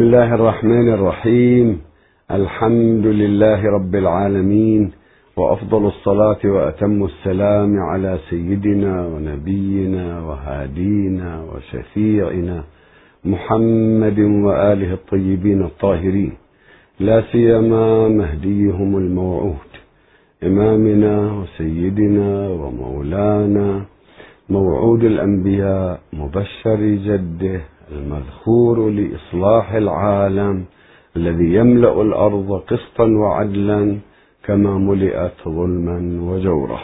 بسم الله الرحمن الرحيم. الحمد لله رب العالمين وأفضل الصلاة وأتم السلام على سيدنا ونبينا وهادينا وشفيعنا محمد وآله الطيبين الطاهرين. لا سيما مهديهم الموعود إمامنا وسيدنا ومولانا موعود الأنبياء مبشر جده المذخور لإصلاح العالم الذي يملأ الأرض قسطا وعدلا كما ملئت ظلما وجورا.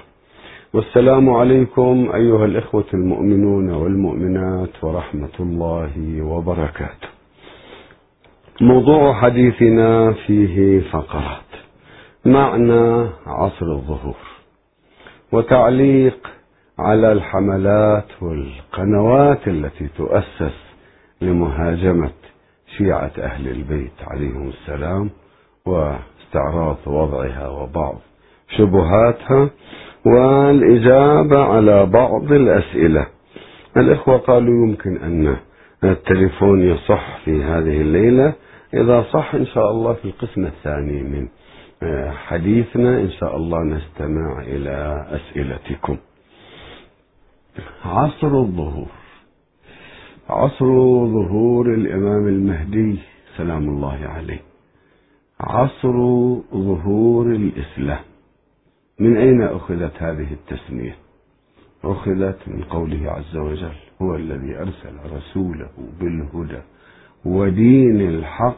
والسلام عليكم أيها الإخوة المؤمنون والمؤمنات ورحمة الله وبركاته. موضوع حديثنا فيه فقرات. معنى عصر الظهور وتعليق على الحملات والقنوات التي تؤسس لمهاجمة شيعة أهل البيت عليهم السلام واستعراض وضعها وبعض شبهاتها والإجابة على بعض الأسئلة. الإخوة قالوا يمكن أن التليفون يصح في هذه الليلة. إذا صح إن شاء الله في القسم الثاني من حديثنا. إن شاء الله نستمع إلى أسئلتكم. عصر الظهور. عصر ظهور الإمام المهدي سلام الله عليه. عصر ظهور الإسلام. من أين أخذت هذه التسمية؟ أخذت من قوله عز وجل هو الذي أرسل رسوله بالهدى ودين الحق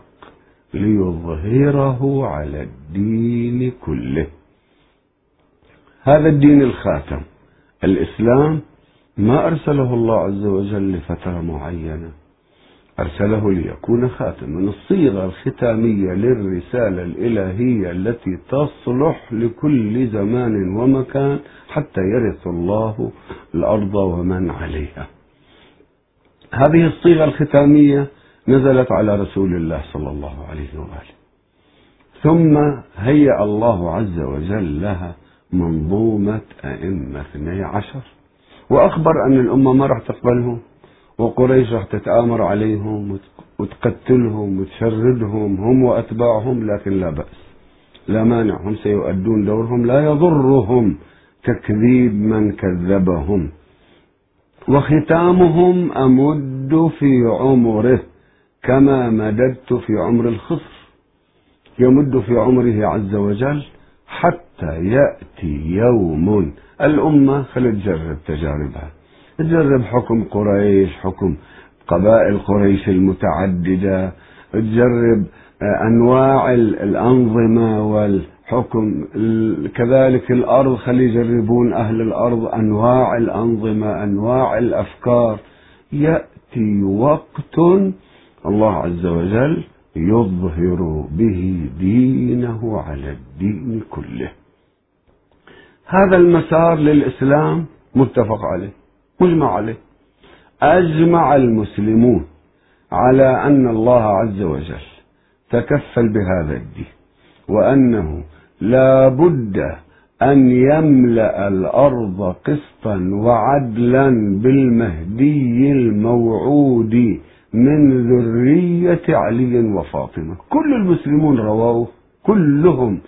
ليظهره على الدين كله. هذا الدين الخاتم. الإسلام ما أرسله الله عز وجل لفترة معينة؟ أرسله ليكون خاتما. الصيغة الختامية للرسالة الإلهية التي تصلح لكل زمان ومكان حتى يرث الله الأرض ومن عليها. هذه الصيغة الختامية نزلت على رسول الله صلى الله عليه وآله. ثم هيأ الله عز وجل لها منظومة أئمة اثني عشر. وأخبر أن الأمة ما راح تقبلهم وقريش راح تتآمر عليهم وتقتلهم وتشردهم هم وأتباعهم لكن لا بأس لا مانع هم سيؤدون دورهم لا يضرهم تكذيب من كذبهم. وختامهم أمد في عمره كما مددت في عمر الخصر يمد في عمره عز وجل حتى يأتي يوم الأمة خلت تجرب تجاربها. تجرب حكم قريش حكم قبائل قريش المتعددة. تجرب أنواع الأنظمة والحكم كذلك الأرض خلي يجربون أهل الأرض أنواع الأنظمة أنواع الأفكار. يأتي وقت الله عز وجل يظهر به دينه على الدين كله. هذا المسار للإسلام متفق عليه مجمع عليه. أجمع المسلمون على أن الله عز وجل تكفل بهذا الدين وأنه لا بد أن يملأ الأرض قسطا وعدلا بالمهدي الموعود من ذرية علي وفاطمة. كل المسلمون رواه كلهم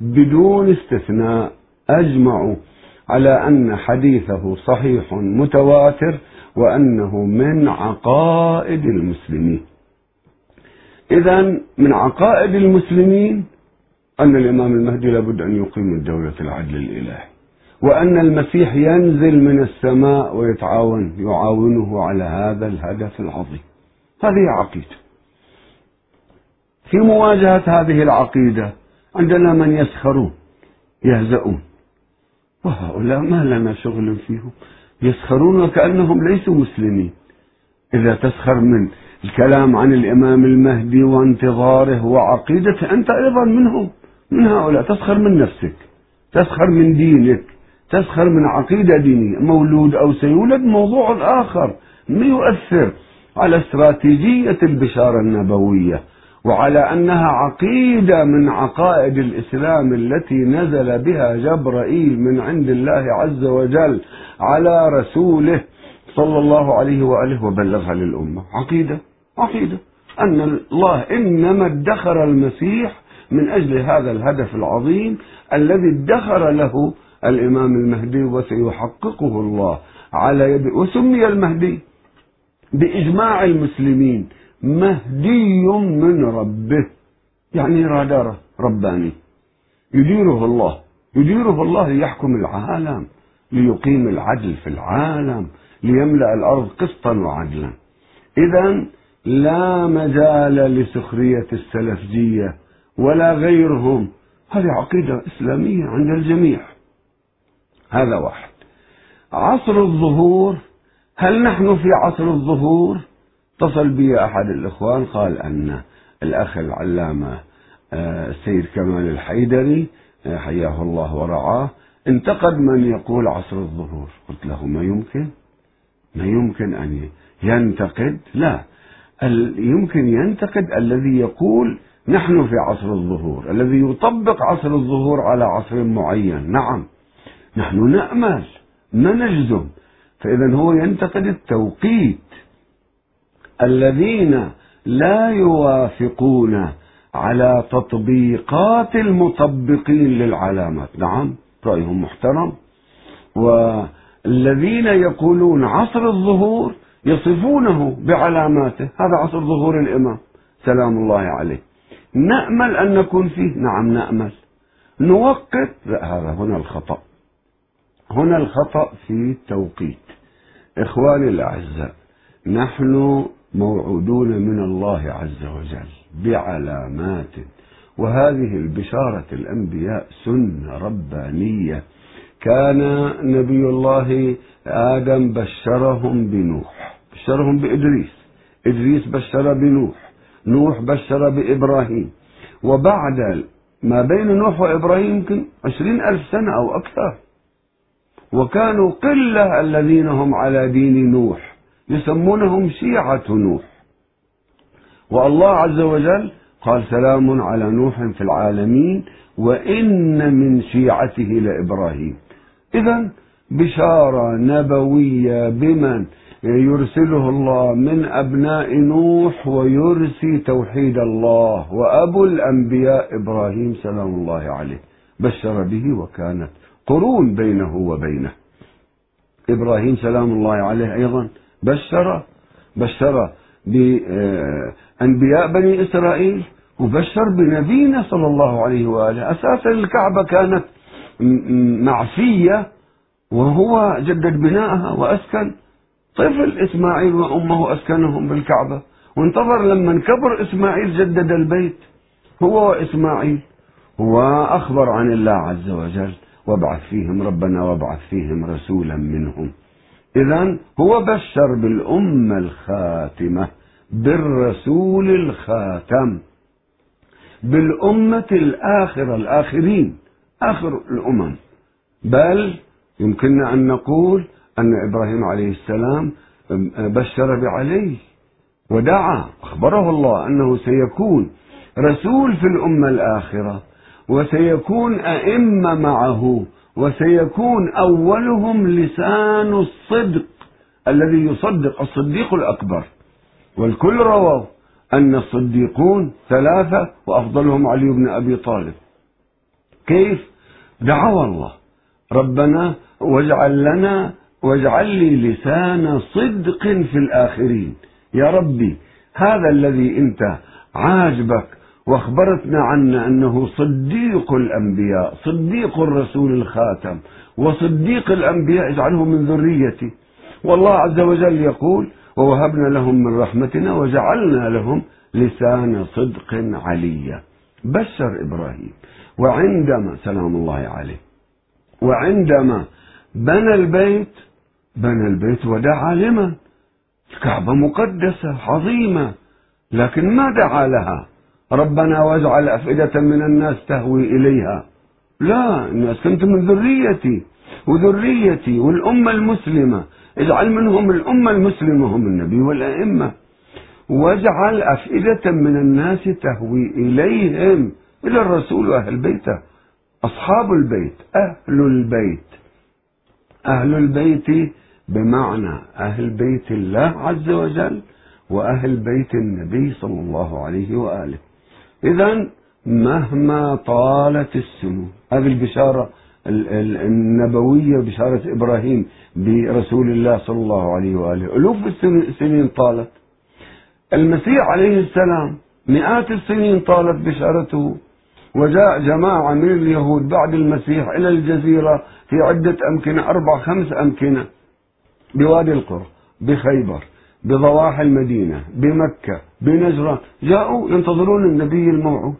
بدون استثناء أجمعوا على أن حديثه صحيح متواتر وأنه من عقائد المسلمين. إذا من عقائد المسلمين أن الإمام المهدي لابد أن يقيم الدولة العدل الإلهي وأن المسيح ينزل من السماء ويتعاون يعاونه على هذا الهدف العظيم. هذه عقيدة. في مواجهة هذه العقيدة عندنا من يسخرون يهزؤون. وهؤلاء ما لنا شغل فيهم. يسخرون وكأنهم ليسوا مسلمين. إذا تسخر من الكلام عن الإمام المهدي وانتظاره وعقيدته أنت أيضا منهم من هؤلاء. تسخر من نفسك تسخر من دينك تسخر من عقيدة دينية. مولود أو سيولد موضوع آخر. ما يؤثر على استراتيجية البشارة النبوية. وعلى أنها عقيدة من عقائد الإسلام التي نزل بها جبرائيل من عند الله عز وجل على رسوله صلى الله عليه وآله وبلغها للأمة. عقيدة عقيدة. أن الله إنما ادخر المسيح من أجل هذا الهدف العظيم الذي ادخر له الإمام المهدي وسيحققه الله على يد وسمي المهدي بإجماع المسلمين. مهدي من ربه. يعني رادارة رباني. يديره الله. يديره الله ليحكم العالم ليقيم العدل في العالم ليملأ الأرض قسطا وعدلا. إذا لا مجال لسخرية السلفجية ولا غيرهم. هذه عقيدة إسلامية عند الجميع. هذا واحد. عصر الظهور هل نحن في عصر الظهور؟ اتصل بي أحد الإخوان قال أن الأخ العلامة آه، السيد كمال الحيدري آه، حياه الله ورعاه انتقد من يقول عصر الظهور. قلت له ما يمكن؟ ما يمكن أن ينتقد؟ لا يمكن ينتقد الذي يقول نحن في عصر الظهور الذي يطبق عصر الظهور على عصر معين. نعم نحن نأمل ما نجزم. فإذا هو ينتقد التوقيت. الذين لا يوافقون على تطبيقات المطبقين للعلامات. نعم رأيهم محترم. والذين يقولون عصر الظهور يصفونه بعلاماته. هذا عصر ظهور الإمام سلام الله عليه. نأمل أن نكون فيه؟ نعم نأمل. نوقت لا هذا هنا الخطأ. هنا الخطأ في التوقيت. إخواني الأعزاء نحن موعودون من الله عز وجل بعلامات. وهذه البشارة الأنبياء سنة ربانية. كان نبي الله آدم بشرهم بنوح بشرهم بإدريس إدريس بشر بنوح نوح بشر بإبراهيم. وبعد ما بين نوح وإبراهيم يمكن عشرين ألف سنة أو أكثر. وكانوا قلة الذين هم على دين نوح. يسمونهم شيعة نوح. والله عز وجل قال سلام على نوح في العالمين وإن من شيعته لإبراهيم. إذا بشارة نبوية بمن يرسله الله من أبناء نوح ويرسي توحيد الله وأبو الأنبياء إبراهيم سلام الله عليه. بشر به وكانت قرون بينه وبينه. إبراهيم سلام الله عليه أيضا بشر بشر بأنبياء بني إسرائيل وبشر بنبينا صلى الله عليه وآله. أساسا الكعبة كانت معفية وهو جدد بناءها وأسكن. طفل إسماعيل وأمه أسكنهم بالكعبة. وانتظر لما كبر إسماعيل جدد البيت. هو وإسماعيل. وأخبر عن الله عز وجل وابعث فيهم ربنا وابعث فيهم رسولا منهم. إذا هو بشر بالأمة الخاتمة بالرسول الخاتم بالأمة الآخرة الآخرين آخر الأمم. بل يمكننا أن نقول أن إبراهيم عليه السلام بشر بعلي ودعا أخبره الله أنه سيكون رسول في الأمة الآخرة وسيكون أئمة معه وسيكون أولهم لسان الصدق الذي يصدق الصديق الأكبر. والكل رووا أن الصديقون ثلاثة وأفضلهم علي بن أبي طالب. كيف؟ دعوا الله. ربنا واجعل لنا واجعل لي لسان صدق في الآخرين. يا ربي هذا الذي أنت عاجبك واخبرتنا عنه أنه صديق الأنبياء صديق الرسول الخاتم وصديق الأنبياء اجعله من ذريتي. والله عز وجل يقول ووهبنا لهم من رحمتنا وجعلنا لهم لسان صدق عليا. بشر إبراهيم وعندما سلام الله عليه وعندما بنى البيت بنى البيت ودعا لمن الكعبة مقدسة عظيمة لكن ما دعا لها؟ ربنا واجعل أفئدة من الناس تهوي إليها. لا الناس كنت من ذريتي وذريتي والأمة المسلمة. اجعل منهم الأمة المسلمة هم النبي والأئمة. واجعل أفئدة من الناس تهوي إليهم. إلى الرسول وأهل بيته. أصحاب البيت أهل البيت. أهل البيت بمعنى أهل بيت الله عز وجل وأهل بيت النبي صلى الله عليه وآله. إذا مهما طالت السنون هذه البشارة النبوية بشارة إبراهيم برسول الله صلى الله عليه وآله. ألوف السنين طالت. المسيح عليه السلام مئات السنين طالت بشارته وجاء جماعة من اليهود بعد المسيح إلى الجزيرة في عدة أمكنة أربع خمس أمكنة بوادي القرى بخيبر. بضواحي المدينة بمكة بنجرة جاءوا ينتظرون النبي الموعود.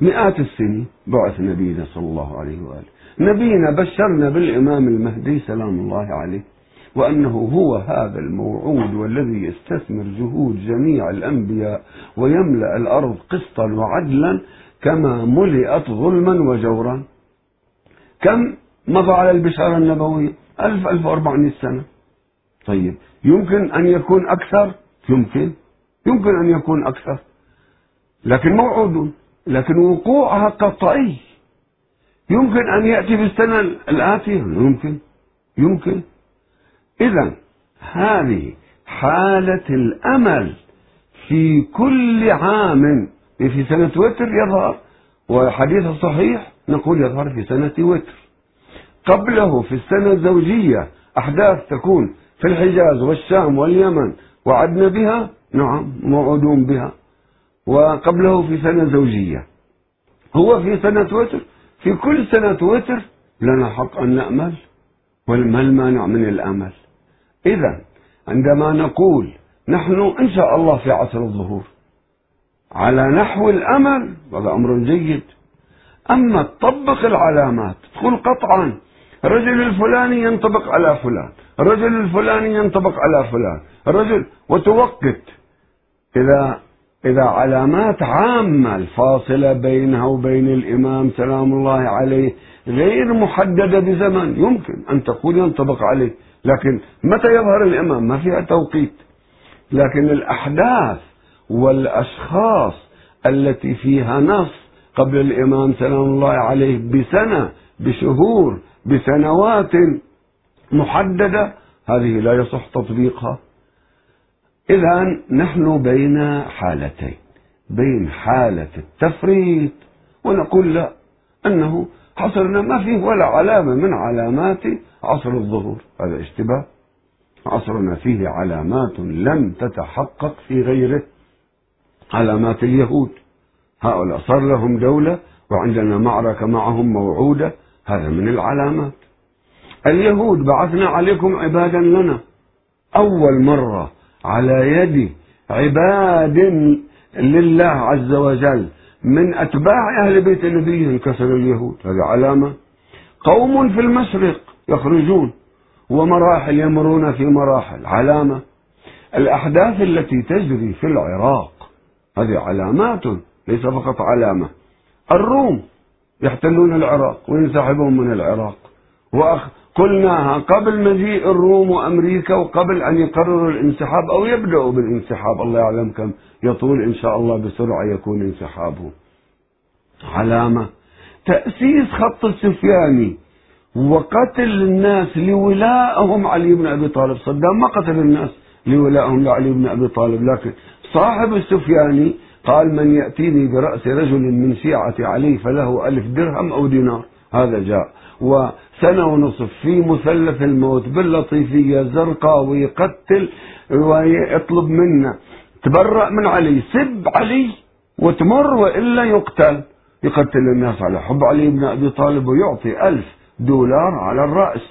مئات السنين بعث نبينا صلى الله عليه وآله. نبينا بشرنا بالإمام المهدي سلام الله عليه وأنه هو هذا الموعود والذي يستثمر جهود جميع الأنبياء ويملأ الأرض قسطا وعدلا كما ملئت ظلما وجورا. كم مضى على البشارة النبوية؟ ألف ألف وأربعمائة سنة. طيب. يمكن أن يكون أكثر؟ يمكن. يمكن أن يكون أكثر. لكن موعود. لكن وقوعها قطعي. يمكن أن يأتي في السنة الآتية؟ يمكن. يمكن. إذا هذه حالة الأمل في كل عام في سنة وتر يظهر وحديث صحيح نقول يظهر في سنة وتر. قبله في السنة الزوجية أحداث تكون في الحجاز والشام واليمن وعدنا بها نعم موعودون بها. وقبله في سنة زوجية. هو في سنة وتر في كل سنة وتر لنا حق أن نأمل. وما المانع من الأمل؟ إذا عندما نقول نحن إن شاء الله في عصر الظهور على نحو الأمل هذا أمر جيد. أما تطبق العلامات تقول قطعا الرجل الفلاني ينطبق على فلان. الرجل الفلاني ينطبق على فلان. الرجل وتوقت. إذا إذا علامات عامة الفاصلة بينها وبين الإمام سلام الله عليه غير محددة بزمن. يمكن أن تقول ينطبق عليه لكن متى يظهر الإمام؟ ما فيها توقيت. لكن الأحداث والأشخاص التي فيها نص قبل الإمام سلام الله عليه بسنة بشهور بسنوات محددة. هذه لا يصح تطبيقها. إذا نحن بين حالتين بين حالة التفريط ونقول لا أنه حصرنا ما فيه ولا علامة من علامات عصر الظهور. هذا اشتباه. عصرنا فيه علامات لم تتحقق في غيره. علامات اليهود. هؤلاء صار لهم دولة وعندنا معركة معهم موعودة. هذا من العلامات. اليهود بعثنا عليكم عبادا لنا. أول مرة على يد عباد لله عز وجل من أتباع أهل بيت النبي انكسر اليهود. هذه علامة. قوم في المشرق يخرجون ومراحل يمرون في مراحل. علامة. الأحداث التي تجري في العراق. هذه علامات ليس فقط علامة. الروم يحتلون العراق وينسحبون من العراق. وأخ قلناها قبل مجيء الروم وأمريكا وقبل أن يقرروا الانسحاب أو يبدأوا بالانسحاب الله يعلم كم يطول إن شاء الله بسرعة يكون انسحابهم علامة تأسيس خط السفياني وقتل الناس لولائهم علي بن أبي طالب صدام ما قتل الناس لولائهم لعلي بن أبي طالب لكن صاحب السفياني قال من يأتيني برأس رجل من شيعة علي فله ألف درهم أو دينار. هذا جاء. وسنة ونصف في مثلث الموت باللطيفية زرقاء ويقتل ويطلب منا. تبرأ من علي. سب علي وتمر وإلا يقتل. يقتل الناس على حب علي بن أبي طالب ويعطي ألف دولار على الرأس.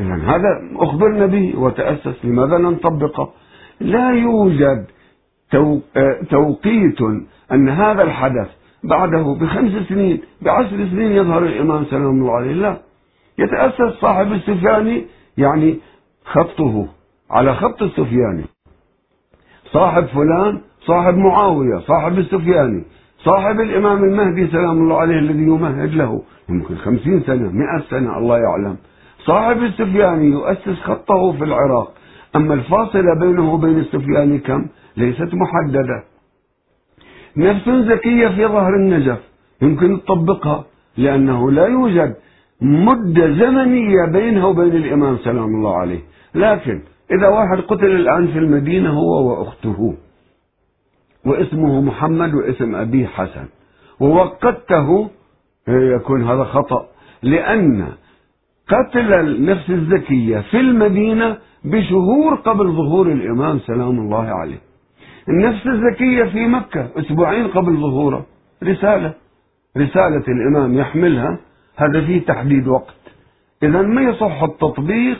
إذا هذا أخبرنا به وتأسس لماذا نطبقه لا يوجد توقيت أن هذا الحدث بعده بخمس سنين بعشر سنين يظهر الإمام سلام الله عليه. لا. يتأسس صاحب السفياني يعني خطه على خط السفياني صاحب فلان صاحب معاوية صاحب السفياني صاحب الإمام المهدي سلام الله عليه الذي يمهد له يمكن خمسين سنة مئة سنة الله يعلم. صاحب السفياني يؤسس خطه في العراق. أما الفاصلة بينه وبين السفياني كم؟ ليست محددة. نفس ذكية في ظهر النجف يمكن تطبقها لأنه لا يوجد مدة زمنية بينها وبين الإمام سلام الله عليه. لكن إذا واحد قتل الآن في المدينة هو وأخته واسمه محمد واسم أبيه حسن ووقته يكون هذا خطأ لأن قتل النفس الزكية في المدينة بشهور قبل ظهور الإمام سلام الله عليه. النفس الزكية في مكة أسبوعين قبل ظهوره. رسالة. رسالة الإمام يحملها. هذا فيه تحديد وقت. إذا ما يصح التطبيق؟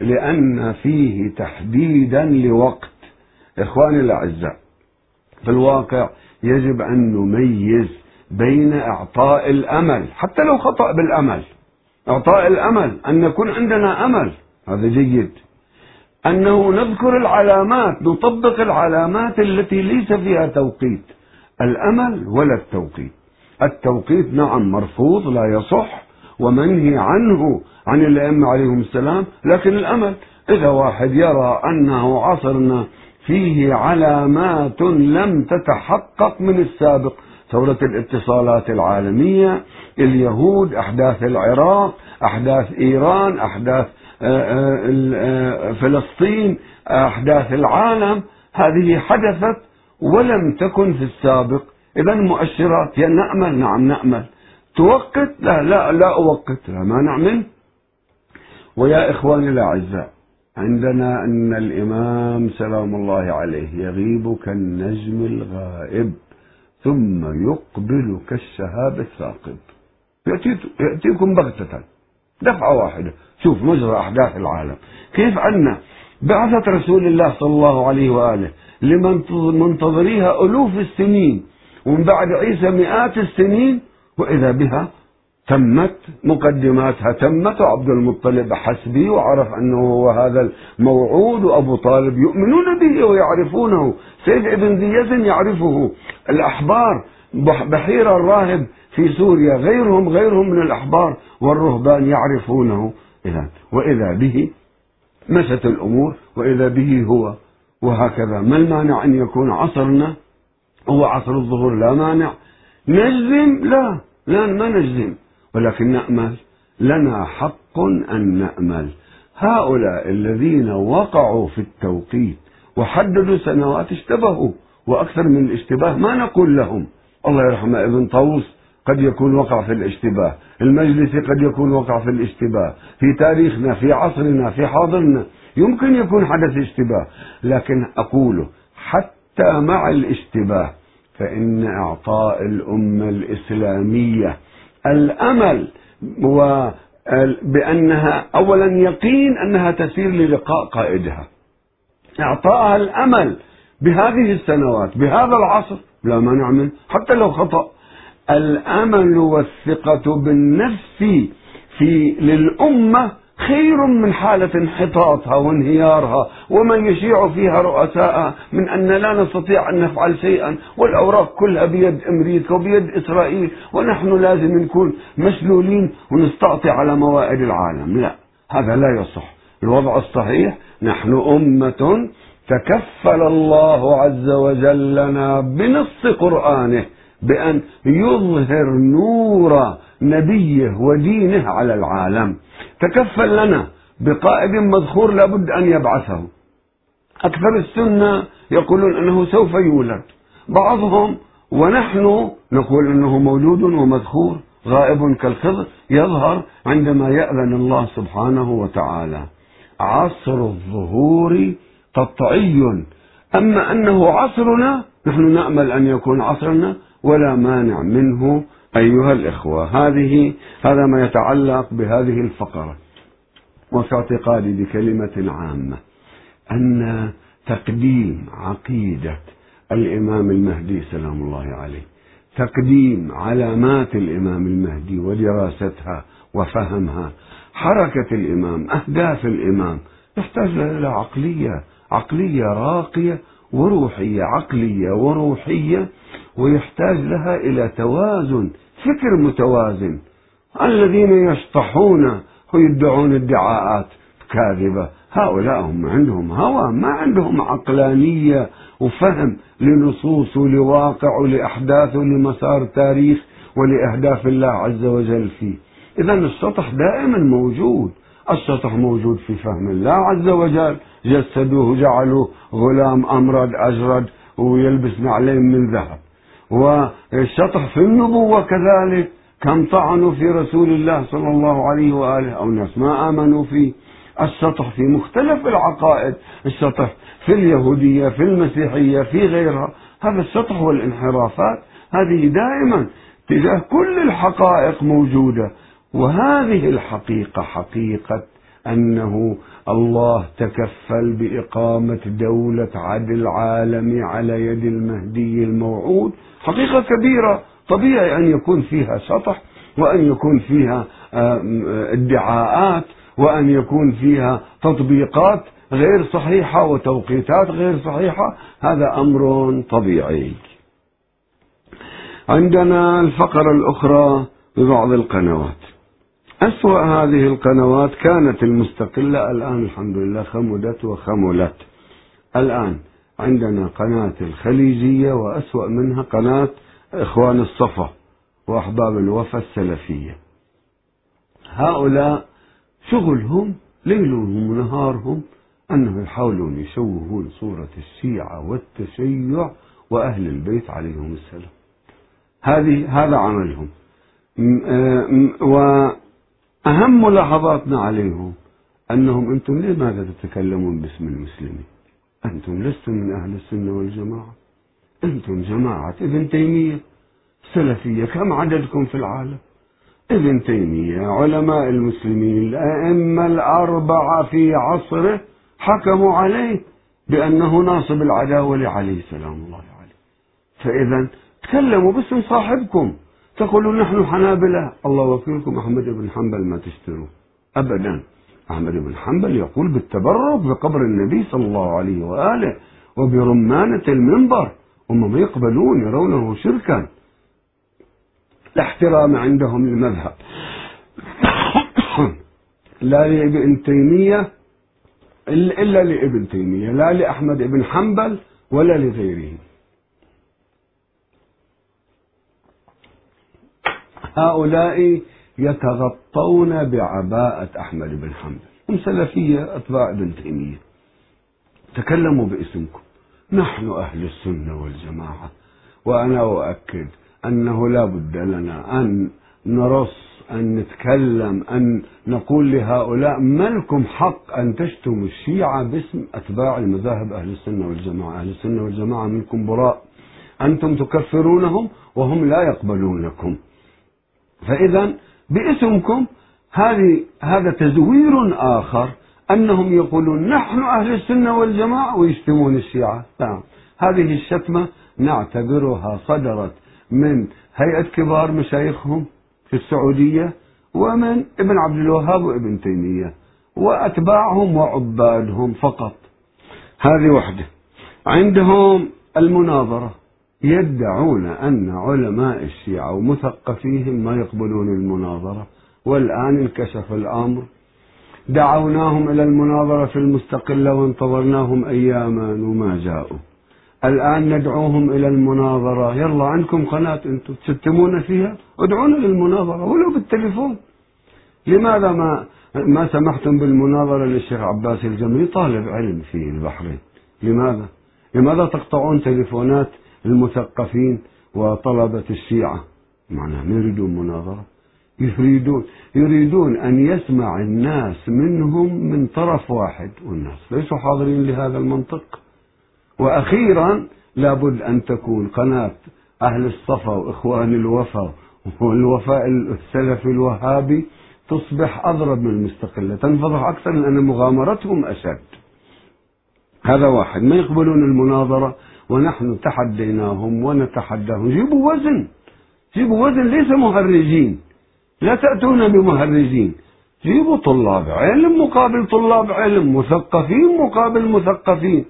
لأن فيه تحديدا لوقت. إخواني الأعزاء في الواقع يجب أن نميز بين إعطاء الأمل حتى لو خطأ بالأمل. إعطاء الأمل أن يكون عندنا أمل. هذا جيد. أنه نذكر العلامات نطبق العلامات التي ليس فيها توقيت. الأمل ولا التوقيت. التوقيت نعم مرفوض لا يصح ومنهي عنه عن الأئمة عليهم السلام لكن الأمل. إذا واحد يرى أنه عصرنا فيه علامات لم تتحقق من السابق ثورة الاتصالات العالمية اليهود أحداث العراق أحداث إيران أحداث فلسطين أحداث العالم هذه حدثت ولم تكن في السابق. إذا مؤشرات يا نأمل نعم نأمل. توقت؟ لا لا لا أوقت لا ما نعمل. ويا إخواني الأعزاء عندنا أن الإمام سلام الله عليه يغيب كالنجم الغائب ثم يقبل كالشهاب الثاقب. يأتيكم بغتة دفعة واحدة. شوف مجرى أحداث العالم. كيف أن بعثة رسول الله صلى الله عليه وآله لمن منتظريها ألوف السنين ومن بعد عيسى مئات السنين وإذا بها تمت مقدماتها تمت وعبد المطلب حسبي وعرف أنه هو هذا الموعود وأبو طالب يؤمنون به ويعرفونه. سيد ابن زياد يعرفه. الأحبار بحيرة الراهب في سوريا غيرهم غيرهم من الأحبار والرهبان يعرفونه. إذا وإذا به مشت الأمور وإذا به هو وهكذا. ما المانع أن يكون عصرنا؟ هو عصر الظهور لا مانع. نجزم؟ لا. لا ما نجزم ولكن نأمل. لنا حق أن نأمل. هؤلاء الذين وقعوا في التوقيت وحددوا سنوات اشتبهوا وأكثر من الاشتباه ما نقول لهم. الله يرحمه ابن طاووس قد يكون وقع في الاشتباه. المجلس قد يكون وقع في الاشتباه. في تاريخنا في عصرنا في حاضرنا يمكن يكون حدث اشتباه. لكن أقول حتى مع الاشتباه فإن إعطاء الأمة الإسلامية الأمل بأنها أولا يقين أنها تسير للقاء قائدها. إعطاءها الأمل بهذه السنوات بهذا العصر لا مانع منه حتى لو خطأ. الأمل والثقة بالنفس في للأمة خير من حالة انحطاطها وانهيارها ومن يشيع فيها رؤساء من أن لا نستطيع أن نفعل شيئا والأوراق كلها بيد أمريكا وبيد إسرائيل ونحن لازم نكون مسلولين ونستعطي على موائد العالم. لا هذا لا يصح. الوضع الصحيح نحن أمة تكفل الله عز وجل لنا بنص قرآنه. بأن يظهر نور نبيه ودينه على العالم. تكفل لنا بقائد مذخور لابد أن يبعثه. أكثر السنة يقولون أنه سوف يولد. بعضهم ونحن نقول أنه موجود ومذخور غائب كالخضر يظهر عندما يأذن الله سبحانه وتعالى. عصر الظهور قطعي أما أنه عصرنا نحن نأمل أن يكون عصرنا ولا مانع منه أيها الإخوة. هذه هذا ما يتعلق بهذه الفقرة. وفي اعتقادي بكلمة عامة أن تقديم عقيدة الإمام المهدي سلام الله عليه تقديم علامات الإمام المهدي ودراستها وفهمها حركة الإمام أهداف الإمام يحتاج إلى عقلية عقلية راقية وروحية عقلية وروحية ويحتاج لها إلى توازن فكر متوازن. الذين يشطحون ويدعون ادعاءات كاذبة هؤلاء هم عندهم هوى ما عندهم عقلانية وفهم لنصوص ولواقع ولأحداث ولمسار تاريخ ولأهداف الله عز وجل فيه. إذا السطح دائما موجود. السطح موجود في فهم الله عز وجل. جسدوه جعلوا غلام أمرد أجرد ويلبس نعلين من ذهب. والشطح في النبوة كذلك كم طعنوا في رسول الله صلى الله عليه وآله أو ناس ما آمنوا فيه. السطح في مختلف العقائد السطح في اليهودية في المسيحية في غيرها. هذا السطح والانحرافات هذه دائما تجاه كل الحقائق موجودة. وهذه الحقيقة حقيقة أنه الله تكفل بإقامة دولة عدل عالمي على يد المهدي الموعود. حقيقة كبيرة طبيعي أن يكون فيها سطح وأن يكون فيها ادعاءات وأن يكون فيها تطبيقات غير صحيحة وتوقيتات غير صحيحة. هذا أمر طبيعي. عندنا الفقرة الأخرى ببعض القنوات. أسوأ هذه القنوات كانت المستقلة. الآن الحمد لله خمدت وخملت. الآن عندنا قناة الخليجية وأسوأ منها قناة إخوان الصفا وأحباب الوفا السلفية. هؤلاء شغلهم ليلهم ونهارهم أنهم يحاولون يشوهون صورة الشيعة والتشيع وأهل البيت عليهم السلام. هذه هذا عملهم. وأهم ملاحظاتنا عليهم أنهم أنتم لماذا تتكلمون باسم المسلمين؟ أنتم لستم من أهل السنة والجماعة. أنتم جماعة ابن تيمية. سلفية كم عددكم في العالم؟ ابن تيمية علماء المسلمين الأئمة الأربعة في عصره حكموا عليه بأنه ناصب العداوة لعلي سلام الله عليه. فإذا تكلموا باسم صاحبكم. تقولوا نحن حنابلة. الله وكيلكم أحمد بن حنبل ما تشتروا. أبدا. أحمد بن حنبل يقول بالتبرك بقبر النبي صلى الله عليه وآله وبرمانة المنبر. هم ما يقبلون يرونه شركا. لا احترام عندهم للمذهب. لا لابن تيمية إلا لابن تيمية. لا لأحمد بن حنبل ولا لغيره. هؤلاء يتغطون بعباءة أحمد بن حنبل. هم سلفية أتباع ابن تيمية. تكلموا باسمكم. نحن أهل السنة والجماعة. وأنا أؤكد أنه لا بد لنا أن نرص أن نتكلم أن نقول لهؤلاء ما لكم حق أن تشتموا الشيعة باسم أتباع المذاهب أهل السنة والجماعة. أهل السنة والجماعة منكم براء. أنتم تكفرونهم وهم لا يقبلونكم. فإذا باسمكم هذه هذا تزوير آخر أنهم يقولون نحن أهل السنة والجماعة ويشتمون الشيعة. نعم. هذه الشتمة نعتبرها صدرت من هيئة كبار مشايخهم في السعودية ومن ابن عبد الوهاب وابن تيمية وأتباعهم وعبادهم فقط. هذه وحدة. عندهم المناظرة. يدعون أن علماء الشيعة ومثقفيهم ما يقبلون المناظرة. والآن انكشف الأمر. دعوناهم إلى المناظرة في المستقلة وانتظرناهم أياما وما جاءوا. الآن ندعوهم إلى المناظرة. يلا عندكم قناة أنتم تشتمون فيها؟ ادعونا للمناظرة ولو بالتليفون. لماذا ما ما سمحتم بالمناظرة للشيخ عباس الجمري؟ طالب علم في البحرين. لماذا؟ لماذا تقطعون تليفونات المثقفين وطلبة الشيعة. معناها يريدون مناظرة؟ يريدون يريدون أن يسمع الناس منهم من طرف واحد والناس ليسوا حاضرين لهذا المنطق. وأخيرا لابد أن تكون قناة أهل الصفا وإخوان الوفا والوفاء السلفي الوهابي تصبح أضرب من المستقلة تنفضح أكثر لأن مغامرتهم أشد. هذا واحد. ما يقبلون المناظرة؟ ونحن تحديناهم ونتحداهم. جيبوا وزن. جيبوا وزن ليس مهرجين. لا تأتون بمهرجين. جيبوا طلاب علم مقابل طلاب علم مثقفين مقابل مثقفين.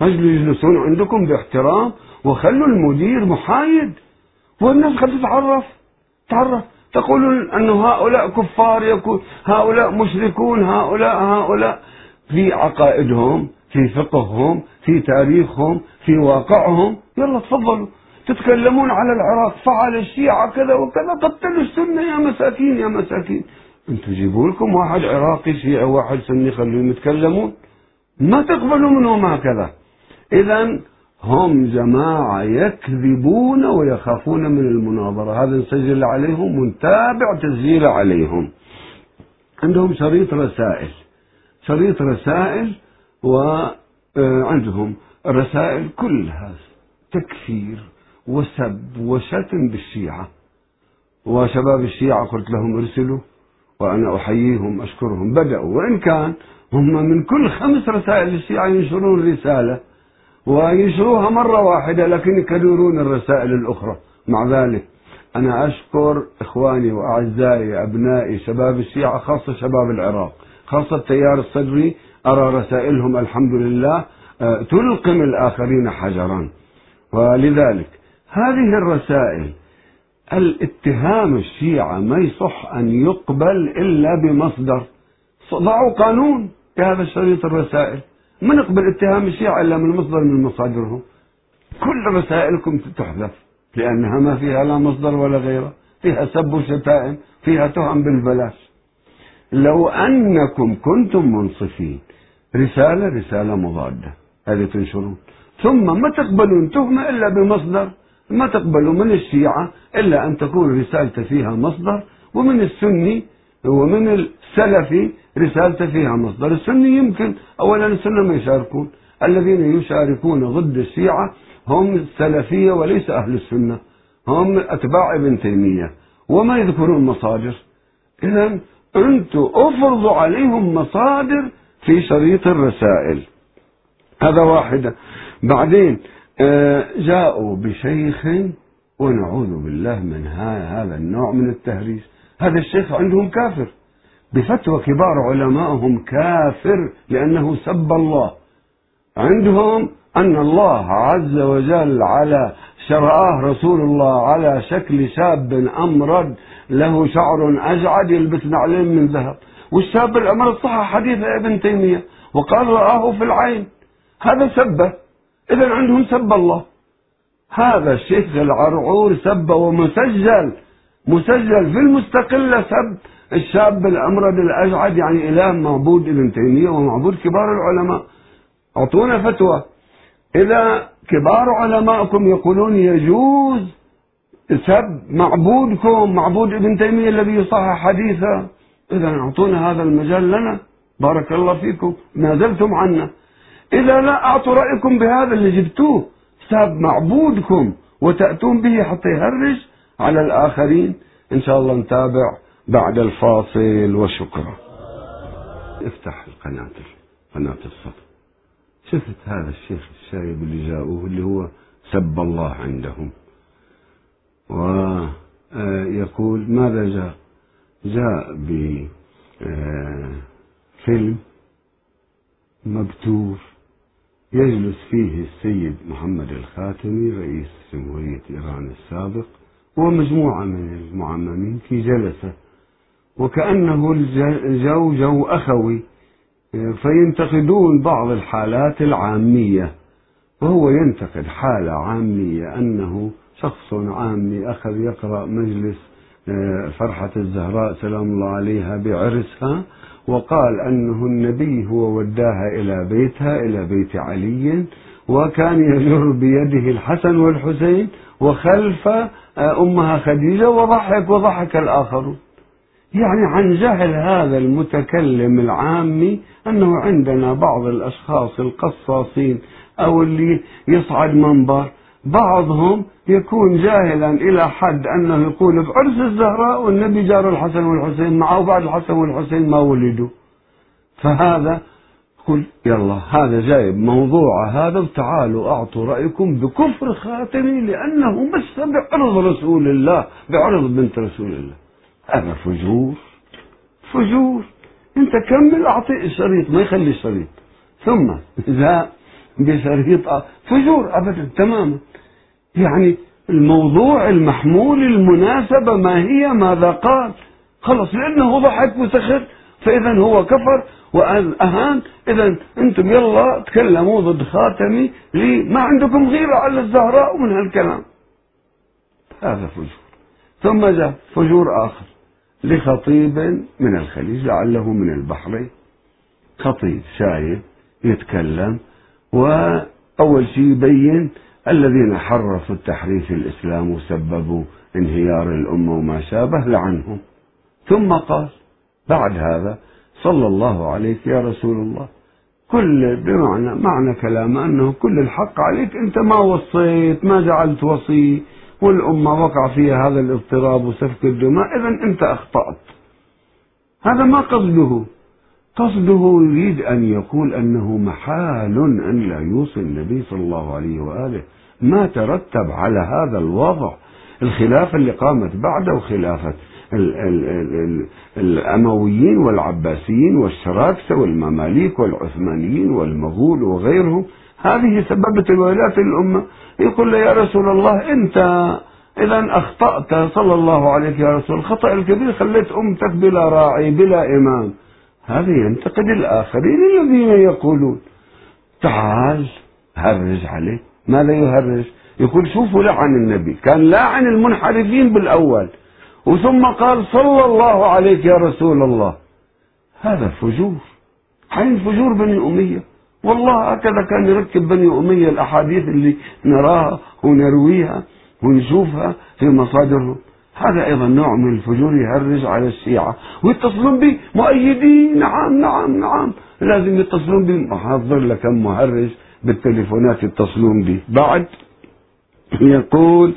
اجلوا يجلسون عندكم باحترام. وخلوا المدير محايد. والناس قد تتعرف. تعرف. تقولون أن هؤلاء كفار يكون هؤلاء مشركون هؤلاء هؤلاء. في عقائدهم في فقههم في تاريخهم في واقعهم. يلا تفضلوا. تتكلمون على العراق فعل الشيعة كذا وكذا قتلوا السنة يا مساكين يا مساكين. أنتم جيبوا لكم واحد عراقي شيعي واحد سني خلوهم يتكلمون. ما تقبلوا منهم هكذا. اذا هم جماعة يكذبون ويخافون من المناظرة. هذا نسجل عليهم ونتابع تسجيل عليهم. عندهم شريط رسائل. شريط رسائل وعندهم رسائل كلها تكفير وسب وشتم بالشيعة. وشباب الشيعة قلت لهم ارسلوا وأنا أحييهم أشكرهم. بدأوا وإن كان هم من كل خمس رسائل الشيعة ينشرون رسالة وينشروها مرة واحدة لكن يكررون الرسائل الأخرى. مع ذلك أنا أشكر إخواني وأعزائي أبنائي شباب الشيعة خاصة شباب العراق خاصة التيار الصدري أرى رسائلهم الحمد لله آه، تلقم الآخرين حجرا. ولذلك هذه الرسائل الاتهام الشيعة ما يصح أن يقبل إلا بمصدر. ضعوا قانون بهذا الشريط الرسائل. ما نقبل اتهام الشيعة إلا من مصدر من مصادرهم. كل رسائلكم تحذف لأنها ما فيها لا مصدر ولا غيره. فيها سب وشتائم فيها تهم بالبلاش. لو أنكم كنتم منصفين رسالة رسالة مضادة. هذه تنشرون. ثم ما تقبلون تهمة إلا بمصدر. ما تقبلوا من الشيعة إلا أن تكون رسالته فيها مصدر ومن السني ومن السلفي رسالته فيها مصدر. السني يمكن أولا السنة ما يشاركون. الذين يشاركون ضد الشيعة هم السلفية وليس أهل السنة. هم أتباع ابن تيمية. وما يذكرون مصادر. إذا أنتم أفرضوا عليهم مصادر في شريط الرسائل. هذا واحدة بعدين آه، جاءوا بشيخ ونعوذ بالله من هذا النوع من التهريس. هذا الشيخ عندهم كافر. بفتوى كبار علمائهم كافر لأنه سب الله. عندهم أن الله عز وجل على شرآه رسول الله على شكل شاب أمرد له شعر أجعد يلبس نعلين من ذهب. والشاب الأمرد صح حديث ابن تيمية. وقال رآه في العين. هذا سبه إذا عندهم سب الله. هذا الشيخ العرعور سب ومسجل. مسجل في المستقلة سب. الشاب الأمرد الأجعد يعني إله معبود ابن تيمية ومعبود كبار العلماء. أعطونا فتوى. إذا كبار علمائكم يقولون يجوز سب معبودكم معبود ابن تيمية الذي يصحح حديثه. إذا أعطونا هذا المجال لنا بارك الله فيكم ما زلتم عنا. إذا لا أعطوا رأيكم بهذا اللي جبتوه ساب معبودكم وتأتون به حتى يهرج على الآخرين. إن شاء الله نتابع بعد الفاصل وشكرا. افتح القناة قناة الصدر شفت هذا الشيخ الشايب اللي جاءوه اللي هو سب الله عندهم. ويقول ماذا جاء؟ جاء بفيلم مبتور يجلس فيه السيد محمد الخاتمي رئيس جمهورية إيران السابق ومجموعة من المعممين في جلسة. وكأنه الجو جو أخوي فينتقدون بعض الحالات العامية. وهو ينتقد حالة عامية أنه شخص عامي أخذ يقرأ مجلس آه، فرحة الزهراء سلام الله عليها بعرسها وقال أنه النبي هو وداها إلى بيتها إلى بيت علي وكان يجر بيده الحسن والحسين وخلف آه، أمها خديجة وضحك وضحك الآخرون. يعني عن جهل هذا المتكلم العامي أنه عندنا بعض الأشخاص القصاصين أو اللي يصعد منبر بعضهم يكون جاهلا إلى حد أنه يقول بعرس الزهراء والنبي جار الحسن والحسين معه بعد الحسن والحسين ما ولدوا. فهذا قل يلا هذا جايب موضوع هذا وتعالوا أعطوا رأيكم بكفر خاتمي لأنه مس بعرض رسول الله بعرض بنت رسول الله. هذا فجور فجور. أنت كمل أعطي الشريط ما يخلي الشريط. ثم بشريط فجور ابدا تماما. يعني الموضوع المحمول المناسبة ما هي ماذا قال. خلص لأنه ضحك وسخر فإذا هو كفر وأهان إذا أنتم يلا تكلموا ضد خاتمي لي. ما عندكم غيرة على الزهراء ومن هالكلام. هذا فجور. ثم جاء فجور آخر لخطيب من الخليج لعله من البحرين. خطيب شايب يتكلم وأول شيء يبين الذين حرفوا التحريف الإسلام وسببوا انهيار الأمة وما شابه لعنهم. ثم قال بعد هذا صلى الله عليك يا رسول الله كل بمعنى معنى كلامه أنه كل الحق عليك أنت ما وصيت ما جعلت وصي والأمة وقع فيها هذا الاضطراب وسفك الدماء إذا أنت أخطأت. هذا ما قصده قصده يريد أن يقول أنه محال أن لا يوصي النبي صلى الله عليه وآله. ما ترتب على هذا الوضع. الخلافة اللي قامت بعده خلافة الأمويين والعباسيين والشراكسة والمماليك والعثمانيين والمغول وغيرهم. هذه سببت الولايات الأمة يقول له يا رسول الله أنت إذا أخطأت صلى الله عليه يا رسول الخطأ الكبير خليت أمتك بلا راعي بلا إمام هذا ينتقد الآخرين الذين يقولون تعال هرج عليه ماذا يهرج؟ يقول شوفوا لعن النبي كان لاعن المنحرفين بالأول وثم قال صلى الله عليك يا رسول الله. هذا فجور حين فجور بني أمية. والله هكذا كان يركب بني أمية الأحاديث اللي نراها ونرويها ونشوفها في مصادرهم هذا أيضا نوع من الفجور يهرج على الشيعة ويتصلون به مؤيدين نعم نعم نعم. لازم يتصلون به أحضر لكم مهرج بالتليفونات يتصلون به. بعد يقول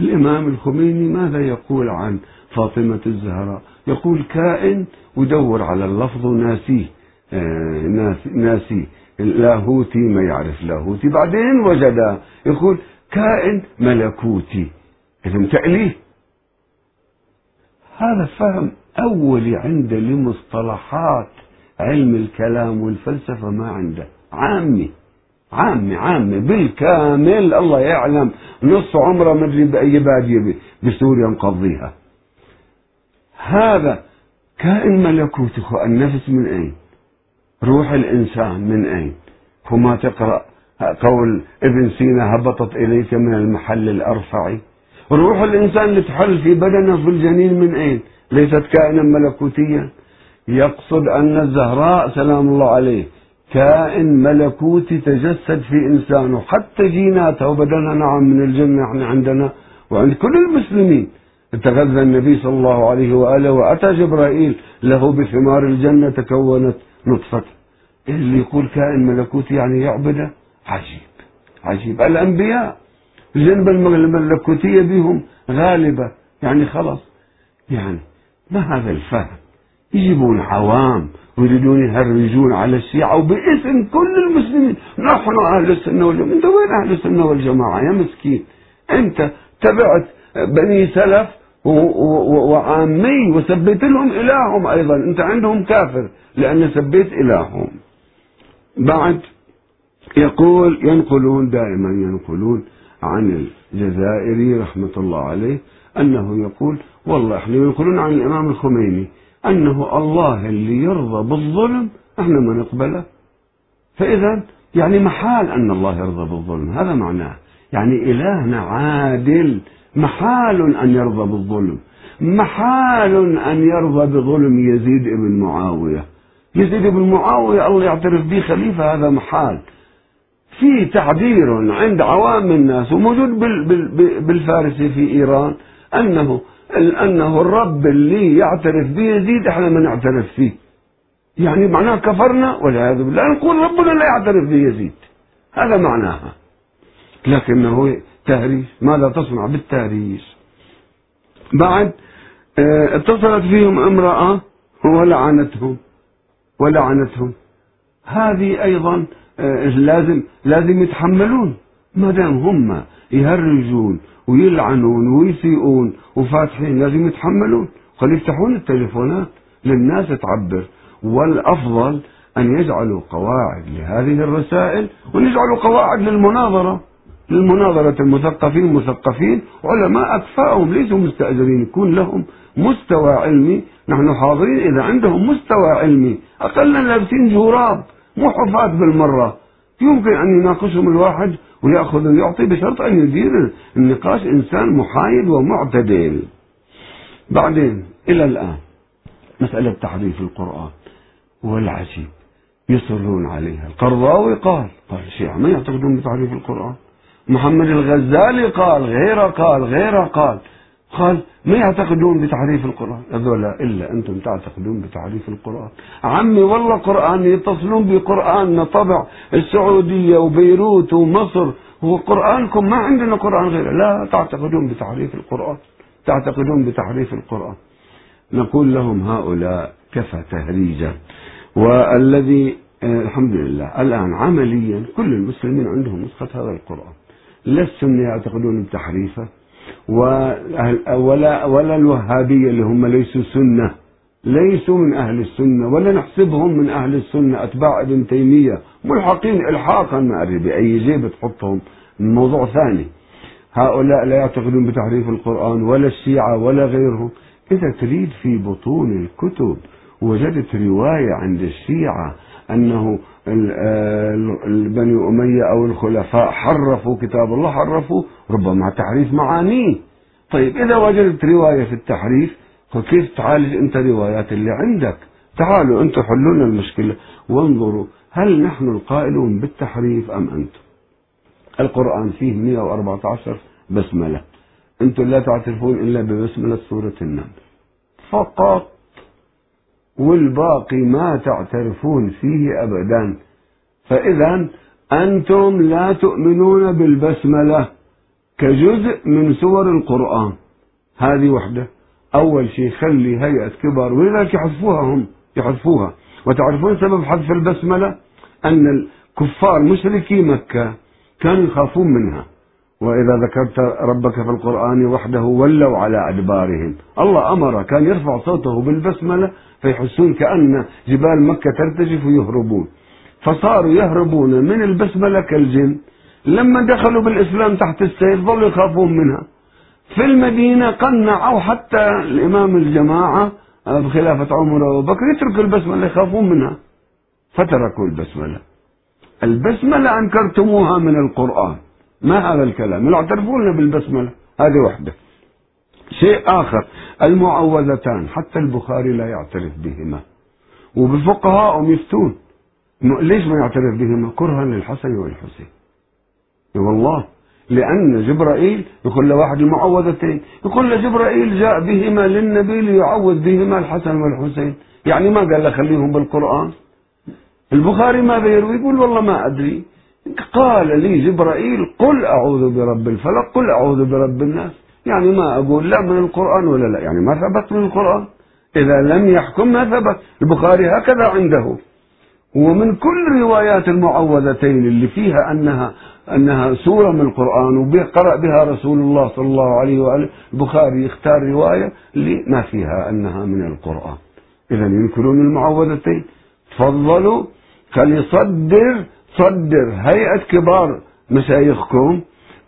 الإمام الخميني ماذا يقول عن فاطمة الزهراء؟ يقول كائن ودور على اللفظ ناسيه. آه ناسي لاهوتي ما يعرف لاهوتي. بعدين وجد يقول كائن ملكوتي. إذا تأليه. هذا فهم أولي عنده لمصطلحات علم الكلام والفلسفة ما عنده. عامي عامي عامي بالكامل الله يعلم نص عمره مدري بأي بادية بسوريا مقضيها هذا كائن ملكوتي النفس من أين؟ روح الإنسان من أين؟ وما تقرأ قول ابن سينا هبطت إليك من المحل الأرفع روح الإنسان اللي تحل في بدنه في الجنين من أين؟ ليست كائنا ملكوتيا. يقصد أن الزهراء سلام الله عليه كائن ملكوتي تجسد في إنسانه حتى جيناته وبدنها نعم من الجنة إحنا عندنا وعند كل المسلمين. تغذى النبي صلى الله عليه وآله وأتى جبرائيل له بثمار الجنة تكونت نطفة. اللي يقول كائن ملكوتي يعني يعبده؟ عجيب. عجيب. الأنبياء الجنبة الملكوتية بهم غالبة. يعني خلاص. يعني ما هذا الفهم؟ يجيبون عوام ويريدون يهرجون على الشيعة وباسم كل المسلمين. نحن أهل السنة والجماعة. أنت وين أهل السنة والجماعة يا مسكين؟ أنت تبعت بني سلف وعامي وسبيت لهم إلههم أيضا. أنت عندهم كافر لأن سبيت إلههم. بعد يقول ينقلون دائما ينقلون عن الجزائري رحمة الله عليه أنه يقول والله إحنا ينقلون عن الإمام الخميني أنه الله اللي يرضى بالظلم إحنا ما نقبله. فإذا يعني محال أن الله يرضى بالظلم هذا معناه. يعني إلهنا عادل محال أن يرضى بالظلم محال أن يرضى بظلم يزيد بن معاوية. يزيد بن معاوية الله يعترف به خليفة هذا محال. في تعبير عند عوام الناس وموجود بالفارسي في إيران أنه أنه الرب اللي يعترف به يزيد إحنا ما نعترف فيه. يعني معناه كفرنا والعياذ بالله. نقول ربنا لا يعترف بيزيد هذا معناها. لكنه تهريج ماذا تصنع بالتهريج. بعد آه اتصلت فيهم امرأة ولعنتهم ولعنتهم. هذه أيضا لازم؟ لازم يتحملون. ما دام هم يهرجون ويلعنون ويسيئون وفاتحين لازم يتحملون. خلي يفتحون التليفونات للناس تعبر. والأفضل أن يجعلوا قواعد لهذه الرسائل ويجعلوا قواعد للمناظرة. للمناظرة المثقفين المثقفين علماء أكفاءهم ليسوا مستأجرين يكون لهم مستوى علمي. نحن حاضرين إذا عندهم مستوى علمي. أقلا لابسين جوراب. مو حفاة بالمرة. يمكن أن يناقشهم الواحد ويأخذ ويعطي بشرط أن يدير النقاش إنسان محايد ومعتدل. بعدين إلى الآن مسألة تحريف القرآن والعجيب يصرون عليها. القرضاوي قال قال الشيعة ما يعتقدون بتحريف القرآن؟ محمد الغزالي قال غيره قال غيره قال. قال ما يعتقدون بتحريف القرآن؟ هذول إلا أنتم تعتقدون بتحريف القرآن. عمي والله قرآن يتصلون بقرآن طبع السعودية وبيروت ومصر هو قرآنكم ما عندنا قرآن غيره. لا تعتقدون بتحريف القرآن تعتقدون بتحريف القرآن. نقول لهم هؤلاء كفى تهريجا. والذي آه، الحمد لله الآن عمليا كل المسلمين عندهم نسخة هذا القرآن لا السنة يعتقدون بتحريفه؟ ولا ولا الوهابية اللي هم ليسوا سنة. ليسوا من أهل السنة. ولا نحسبهم من أهل السنة. أتباع ابن تيمية. ملحقين إلحاقا ما أدري بأي جيب تحطهم. موضوع ثاني. هؤلاء لا يعتقدون بتحريف القرآن ولا الشيعة ولا غيرهم. إذا تريد في بطون الكتب وجدت رواية عند الشيعة أنه بني أمية أو الخلفاء حرفوا كتاب الله حرفوا ربما تحريف معانيه. طيب إذا وجدت رواية في التحريف فكيف تعالج أنت روايات اللي عندك؟ تعالوا أنتم حلوا لنا المشكلة. وانظروا هل نحن القائلون بالتحريف أم أنتم؟ القرآن فيه 114 بسملة. أنتم لا تعترفون إلا ببسملة سورة النمل. فقط والباقي ما تعترفون فيه أبدا. فإذا أنتم لا تؤمنون بالبسملة كجزء من سور القرآن. هذه وحدة. أول شيء خلي هيئة كبار ولذلك يحذفوها هم يحذفوها. وتعرفون سبب حذف البسملة؟ أن الكفار مشركي مكة كانوا يخافون منها. وإذا ذكرت ربك في القرآن وحده ولوا على أدبارهم. الله أمر كان يرفع صوته بالبسملة فيحسون كأن جبال مكة ترتجف ويهربون. فصاروا يهربون من البسملة كالجن. لما دخلوا بالإسلام تحت السيف ظلوا يخافون منها. في المدينة قنعوا حتى الإمام الجماعة بخلافة عمر وأبو بكر يتركوا البسملة يخافون منها. فتركوا البسملة. البسملة أنكرتموها من القرآن. ما هذا الكلام؟ يعترفون بالبسملة. هذه وحدة شيء آخر. المعوذتان. حتى البخاري لا يعترف بهما. وبفقهاءهم يفتون ليش ما يعترف بهما؟ كرها للحسن والحسين. والله. لأن جبرائيل يقول لواحد المعوذتين. يقول لجبرائيل جاء بهما للنبي ليعوذ بهما الحسن والحسين. يعني ما قال له خليهم بالقرآن؟ البخاري ماذا يروي؟ يقول والله ما أدري. قال لي جبرائيل قل أعوذ برب الفلق قل أعوذ برب الناس. يعني ما أقول لا من القرآن ولا لا يعني ما ثبت من القرآن. إذا لم يحكم ما ثبت. البخاري هكذا عنده. ومن كل روايات المعوذتين اللي فيها أنها أنها سورة من القرآن وقرأ بها رسول الله صلى الله عليه وآله. البخاري يختار رواية اللي ما فيها أنها من القرآن. إذا ينكرون المعوذتين. تفضلوا فليصدر صدر هيئة كبار مشايخكم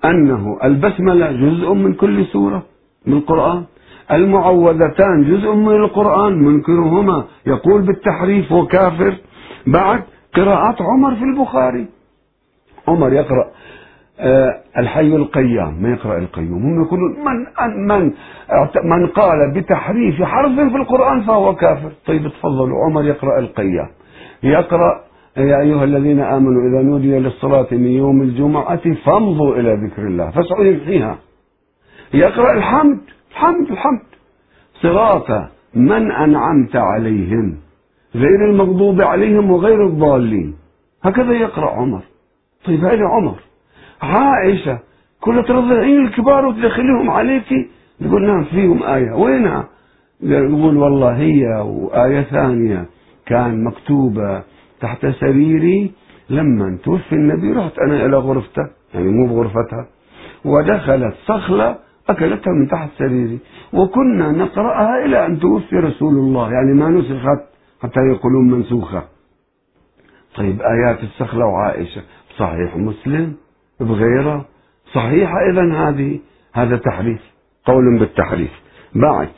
أنه البسملة جزء من كل سورة من القرآن المعوذتان جزء من القرآن منكرهما يقول بالتحريف وكافر. بعد قراءات عمر في البخاري. عمر يقرأ آه الحي القيام ما يقرأ القيوم. هم يقولون من من من قال بتحريف حرف في القرآن فهو كافر. طيب تفضلوا عمر يقرأ القيام يقرأ يا أيها الذين آمنوا إذا نودي للصلاة من يوم الجمعة فامضوا إلى ذكر الله. فاسعوا يمحيها يقرأ الحمد. الحمد الحمد. صراط من أنعمت عليهم. غير المغضوب عليهم وغير الضالين. هكذا يقرأ عمر. طيب هذا عمر. عائشة كل ترضعين الكبار وتدخليهم عليك؟ يقول نعم فيهم آية. وينها يقول والله هي وآية ثانية. كان مكتوبة تحت سريري لما توفي النبي رحت أنا إلى غرفته يعني مو بغرفتها ودخلت صخلة أكلتها من تحت سريري وكنا نقرأها إلى أن توفي رسول الله يعني ما نسخت حتى يقولون منسوخة. طيب آيات الصخلة وعائشة صحيح مسلم بغيرة؟ صحيحة إذا هذه هذا تحريف قول بالتحريف. بعد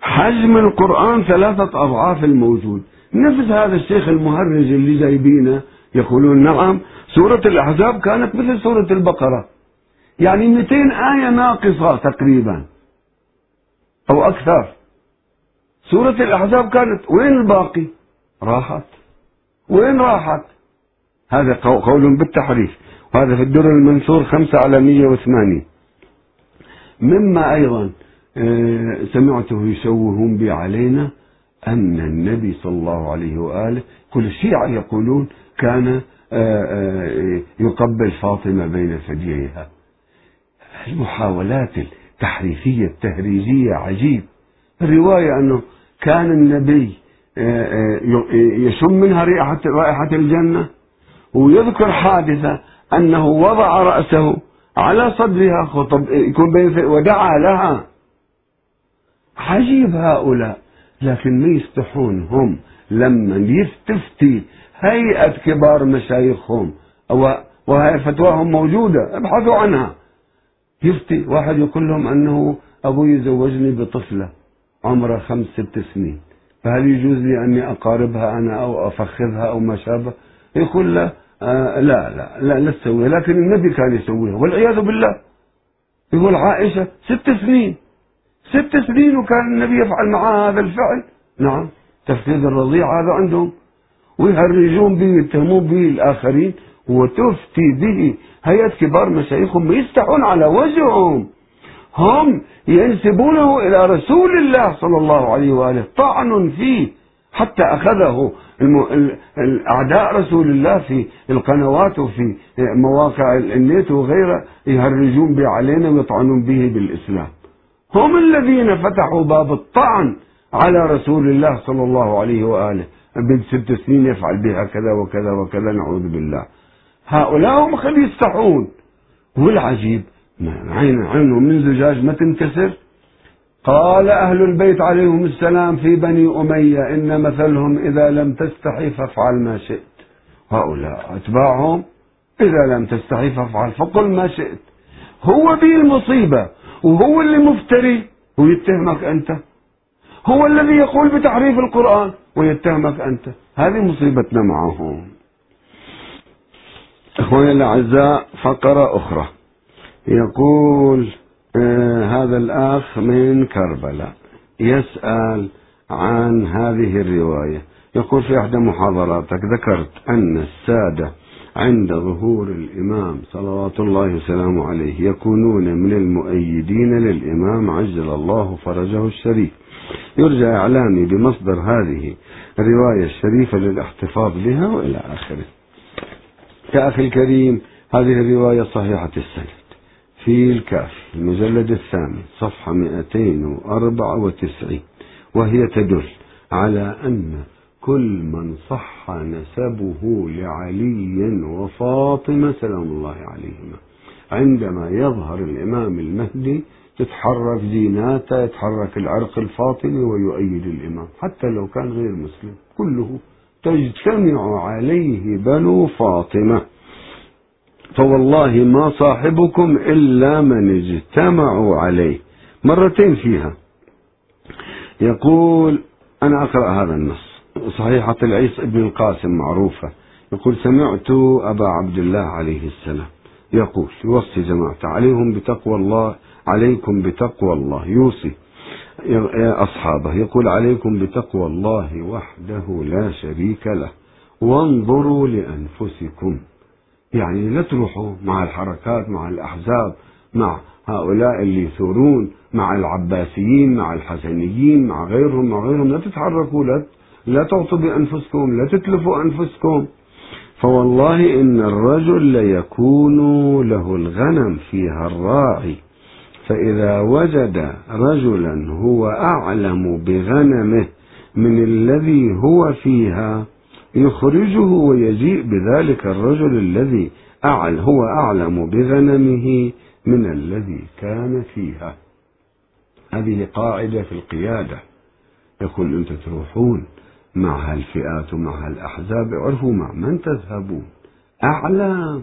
حجم القرآن ثلاثة أضعاف الموجود. نفس هذا الشيخ المهرج اللي جايبينه. يقولون نعم سورة الأحزاب كانت مثل سورة البقرة. يعني 200 آية ناقصة تقريبا. أو أكثر. سورة الأحزاب كانت وين الباقي؟ راحت. وين راحت؟ هذا قول بالتحريف. وهذا في الدر المنثور خمسة على مية وثمانين. مما أيضا آه، سمعته يشوهون به علينا أن النبي صلى الله عليه وآله كل الشيعة يقولون كان آه، آه، يقبل فاطمة بين ثدييها المحاولات التحريفية التهريجية عجيب. الرواية أنه كان النبي يشم منها رائحة رائحة الجنة ويذكر حادثة أنه وضع رأسه على صدرها خطب يكون ودعا لها. عجيب هؤلاء. لكن ما يستحون هم لما يستفتي هيئة كبار مشايخهم وهي فتواهم موجودة ابحثوا عنها. يفتي واحد يقول لهم أنه أبوي زوجني بطفلة عمرها خمس ست سنين. فهل يجوز لي أني أقاربها أنا أو أفخذها أو ما شابه؟ يقول له آه لا لا لا لا تسويها. لكن النبي كان يسويها والعياذ بالله. يقول عائشة ست سنين. ست سنين وكان النبي يفعل معها هذا الفعل. نعم. تفقيد الرضيع هذا عندهم. ويهرجون به يتهمون به الآخرين. وتفتي به هيئة كبار مشايخهم يستحون على وجههم. هم ينسبونه إلى رسول الله صلى الله عليه وآله. طعن فيه حتى أخذه أعداء رسول الله في القنوات وفي مواقع النت وغيره. يهرجون به علينا ويطعنون به بالإسلام. هم الذين فتحوا باب الطعن على رسول الله صلى الله عليه وآله. ابن ست سنين يفعل بها كذا وكذا وكذا نعوذ بالله. هؤلاء هم خلي يستحون والعجيب عين عينه من زجاج ما تنكسر. قال أهل البيت عليهم السلام في بني أمية إن مثلهم إذا لم تستحي فافعل ما شئت. هؤلاء أتباعهم إذا لم تستحي فافعل فقل ما شئت. هو به المصيبة. وهو اللي مفتري ويتهمك أنت. هو الذي يقول بتحريف القرآن ويتهمك أنت. هذه مصيبتنا معهم. إخواني الأعزاء فقرة أخرى. يقول آه هذا الأخ من كربلاء. يسأل عن هذه الرواية. يقول في إحدى محاضراتك ذكرت أن السادة عند ظهور الإمام صلوات الله وسلامه عليه يكونون من المؤيدين للإمام عجل الله فرجه الشريف. يرجى إعلامي بمصدر هذه الرواية الشريفة للاحتفاظ بها وإلى آخره. يا أخي الكريم هذه الرواية صحيحة السند. في الكافي المجلد الثامن صفحة 294 وهي تدل على أن كل من صح نسبه لعلي وفاطمة سلام الله عليهما. عندما يظهر الإمام المهدي تتحرك جيناته يتحرك العرق الفاطمي ويؤيد الإمام حتى لو كان غير مسلم كله تجتمع عليه بنو فاطمة. فوالله ما صاحبكم إلا من اجتمعوا عليه. مرتين فيها. يقول أنا أقرأ هذا النص. صحيحة العيس ابن القاسم معروفة. يقول سمعت أبا عبد الله عليه السلام يقول يوصي جماعته عليهم بتقوى الله عليكم بتقوى الله. يوصي أصحابه يقول عليكم بتقوى الله وحده لا شريك له. وانظروا لأنفسكم. يعني لا تروحوا مع الحركات مع الأحزاب مع هؤلاء اللي يثورون مع العباسيين مع الحسنيين مع غيرهم مع غيرهم. لا تتحركوا لا لا تعطوا بأنفسكم لا تتلفوا أنفسكم. فوالله إن الرجل ليكون له الغنم فيها الراعي. فإذا وجد رجلا هو أعلم بغنمه من الذي هو فيها يخرجه ويجيء بذلك الرجل الذي أعل هو أعلم بغنمه من الذي كان فيها. هذه قاعدة في القيادة. يقول أنت تروحون مع هالفئات ومع هالأحزاب اعرفوا مع من تذهبون. أعلم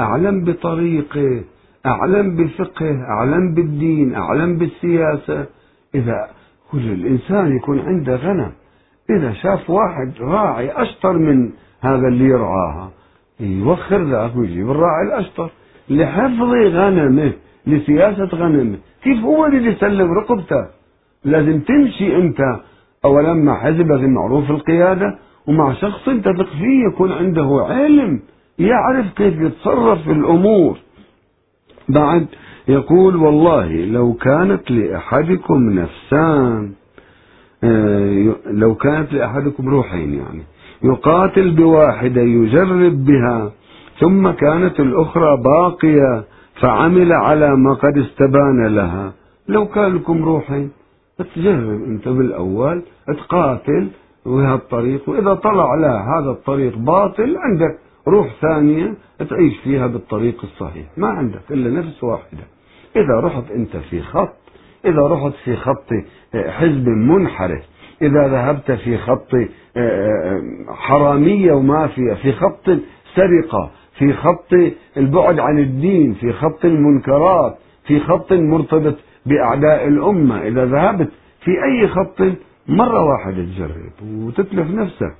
أعلم بطريقه أعلم بفقه أعلم بالدين أعلم بالسياسة. إذا كل الإنسان يكون عنده غنم إذا شاف واحد راعي أشطر من هذا اللي يرعاها يوخر ذاك ويجيب الراعي الأشطر لحفظ غنمه لسياسة غنمه. كيف هو اللي يسلم رقبته؟ لازم تمشي أنت أولا مع حزبه معروف القيادة ومع شخص تثق فيه يكون عنده علم يعرف كيف يتصرف في الأمور. بعد يقول والله لو كانت لأحدكم نفسان آه، لو كانت لأحدكم روحين يعني يقاتل بواحدة يجرب بها ثم كانت الأخرى باقية فعمل على ما قد استبان لها لو كان لكم روحين. تجرب انت بالأول تقاتل بهالطريق وإذا طلع لا هذا الطريق باطل عندك روح ثانية تعيش فيها بالطريق الصحيح. ما عندك إلا نفس واحدة. إذا رحت أنت في خط إذا رحت في خط حزب منحرف إذا ذهبت في خط آه، آه، حرامية ومافيا في خط سرقة في خط البعد عن الدين في خط المنكرات في خط مرتبط بأعداء الأمة. إذا ذهبت في أي خط مرة واحدة تجرب وتتلف نفسك.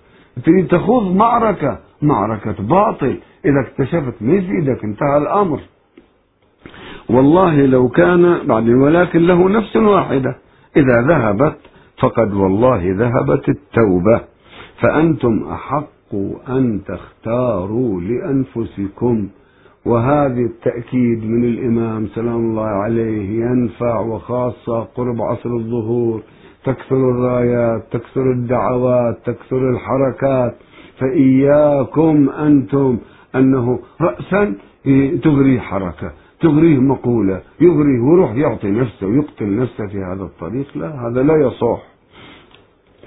تريد تخوض معركة معركة باطل. إذا اكتشفت ما يفيدك انتهى الأمر. والله لو كان بعدين ولكن له نفس واحدة. إذا ذهبت فقد والله ذهبت التوبة. فأنتم أحق أن تختاروا لأنفسكم. وهذا التأكيد من الإمام سلام الله عليه ينفع وخاصة قرب عصر الظهور تكثر الرايات تكثر الدعوات تكثر الحركات. فإياكم أنتم أنه رأسا تغريه حركة تغريه مقولة يغريه ويروح يعطي نفسه ويقتل نفسه في هذا الطريق. لا هذا لا يصح.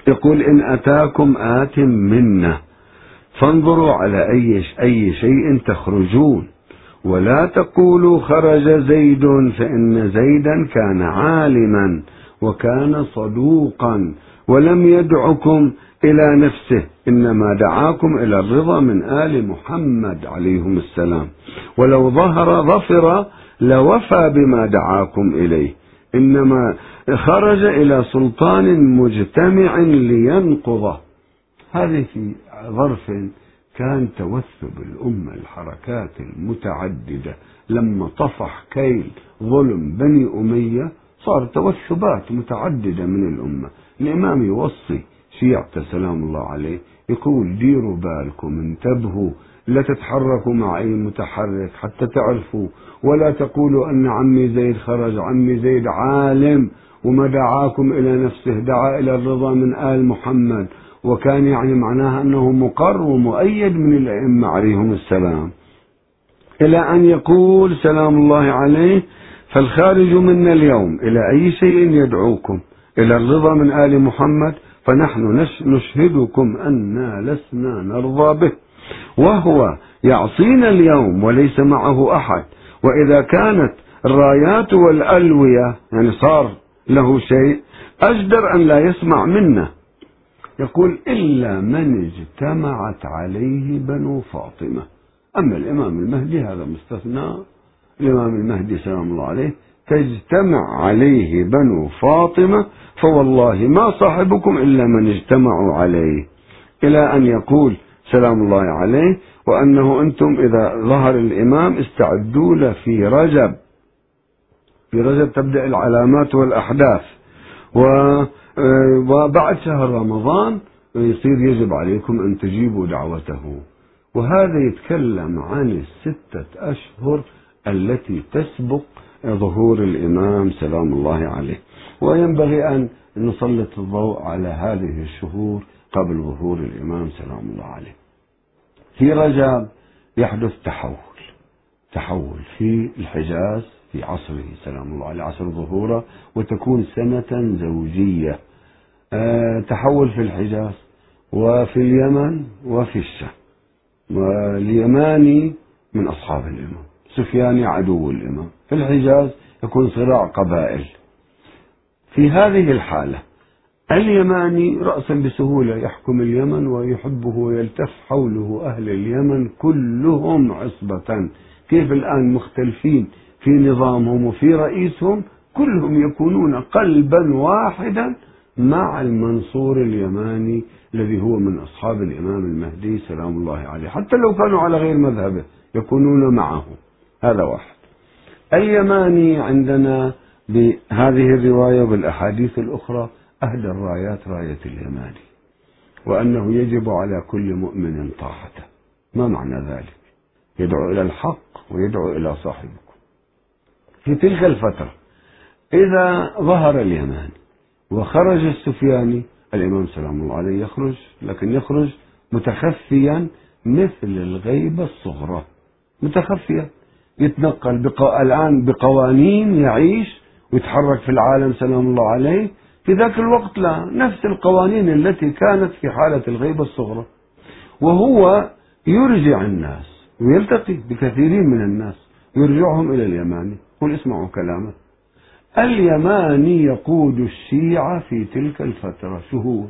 يقول إن أتاكم آت منا فانظروا على أي أي شيء تخرجون. ولا تقولوا خرج زيد فإن زيدا كان عالما وكان صدوقا ولم يدعكم إلى نفسه إنما دعاكم إلى الرضا من آل محمد عليهم السلام ولو ظهر ظفر لوفى بما دعاكم إليه إنما خرج إلى سلطان مجتمع لينقضه هذه في ظرف كان توثب الأمة الحركات المتعددة. لما طفح كيل ظلم بني أمية صار توثبات متعددة من الأمة. الإمام يوصي شيعته سلام الله عليه يقول ديروا بالكم انتبهوا لا تتحركوا مع أي متحرك حتى تعرفوا ولا تقولوا أن عمي زيد خرج عمي زيد عالم وما دعاكم إلى نفسه دعا إلى الرضا من آل محمد. وكان يعني معناها أنه مقر ومؤيد من الأئمة عليهم السلام. إلى أن يقول سلام الله عليه فالخارج منا اليوم إلى أي شيء يدعوكم؟ إلى الرضا من آل محمد؟ فنحن نشهدكم أنا لسنا نرضى به. وهو يعصينا اليوم وليس معه أحد. وإذا كانت الرايات والألوية يعني صار له شيء أجدر أن لا يسمع منا. يقول إلا من اجتمعت عليه بنو فاطمة. أما الإمام المهدي هذا مستثنى. الإمام المهدي سلام الله عليه تجتمع عليه بنو فاطمة فوالله ما صاحبكم إلا من اجتمعوا عليه. إلى أن يقول سلام الله عليه وأنه أنتم إذا ظهر الإمام استعدوا له في رجب. في رجب تبدأ العلامات والأحداث. و وبعد شهر رمضان يصير يجب عليكم أن تجيبوا دعوته. وهذا يتكلم عن الستة أشهر التي تسبق ظهور الإمام سلام الله عليه. وينبغي أن نسلط الضوء على هذه الشهور قبل ظهور الإمام سلام الله عليه. في رجب يحدث تحول. تحول في الحجاز في عصره سلام الله عليه عصر ظهوره وتكون سنة زوجية. أه تحول في الحجاز وفي اليمن وفي الشام. واليماني من أصحاب الإمام سفياني عدو الإمام. في الحجاز يكون صراع قبائل. في هذه الحالة اليماني رأسا بسهولة يحكم اليمن ويحبه ويلتف حوله أهل اليمن كلهم عصبة. كيف الآن مختلفين؟ في نظامهم وفي رئيسهم كلهم يكونون قلبا واحدا مع المنصور اليماني الذي هو من أصحاب الإمام المهدي سلام الله عليه. حتى لو كانوا على غير مذهبه يكونون معه. هذا واحد. اليماني عندنا بهذه الرواية وبالأحاديث الأخرى أهدى الرايات راية اليماني. وأنه يجب على كل مؤمن طاعته. ما معنى ذلك؟ يدعو إلى الحق ويدعو إلى صاحبكم في تلك الفترة. إذا ظهر اليماني وخرج السفياني الإمام سلام الله عليه يخرج لكن يخرج متخفيا مثل الغيبة الصغرى. متخفيا. يتنقل بق... الآن بقوانين يعيش ويتحرك في العالم سلام الله عليه. في ذاك الوقت لا نفس القوانين التي كانت في حالة الغيبة الصغرى. وهو يرجع الناس ويلتقي بكثيرين من الناس. يرجعهم إلى اليماني قل اسمعوا كلامه. اليماني يقود الشيعة في تلك الفترة. شهور.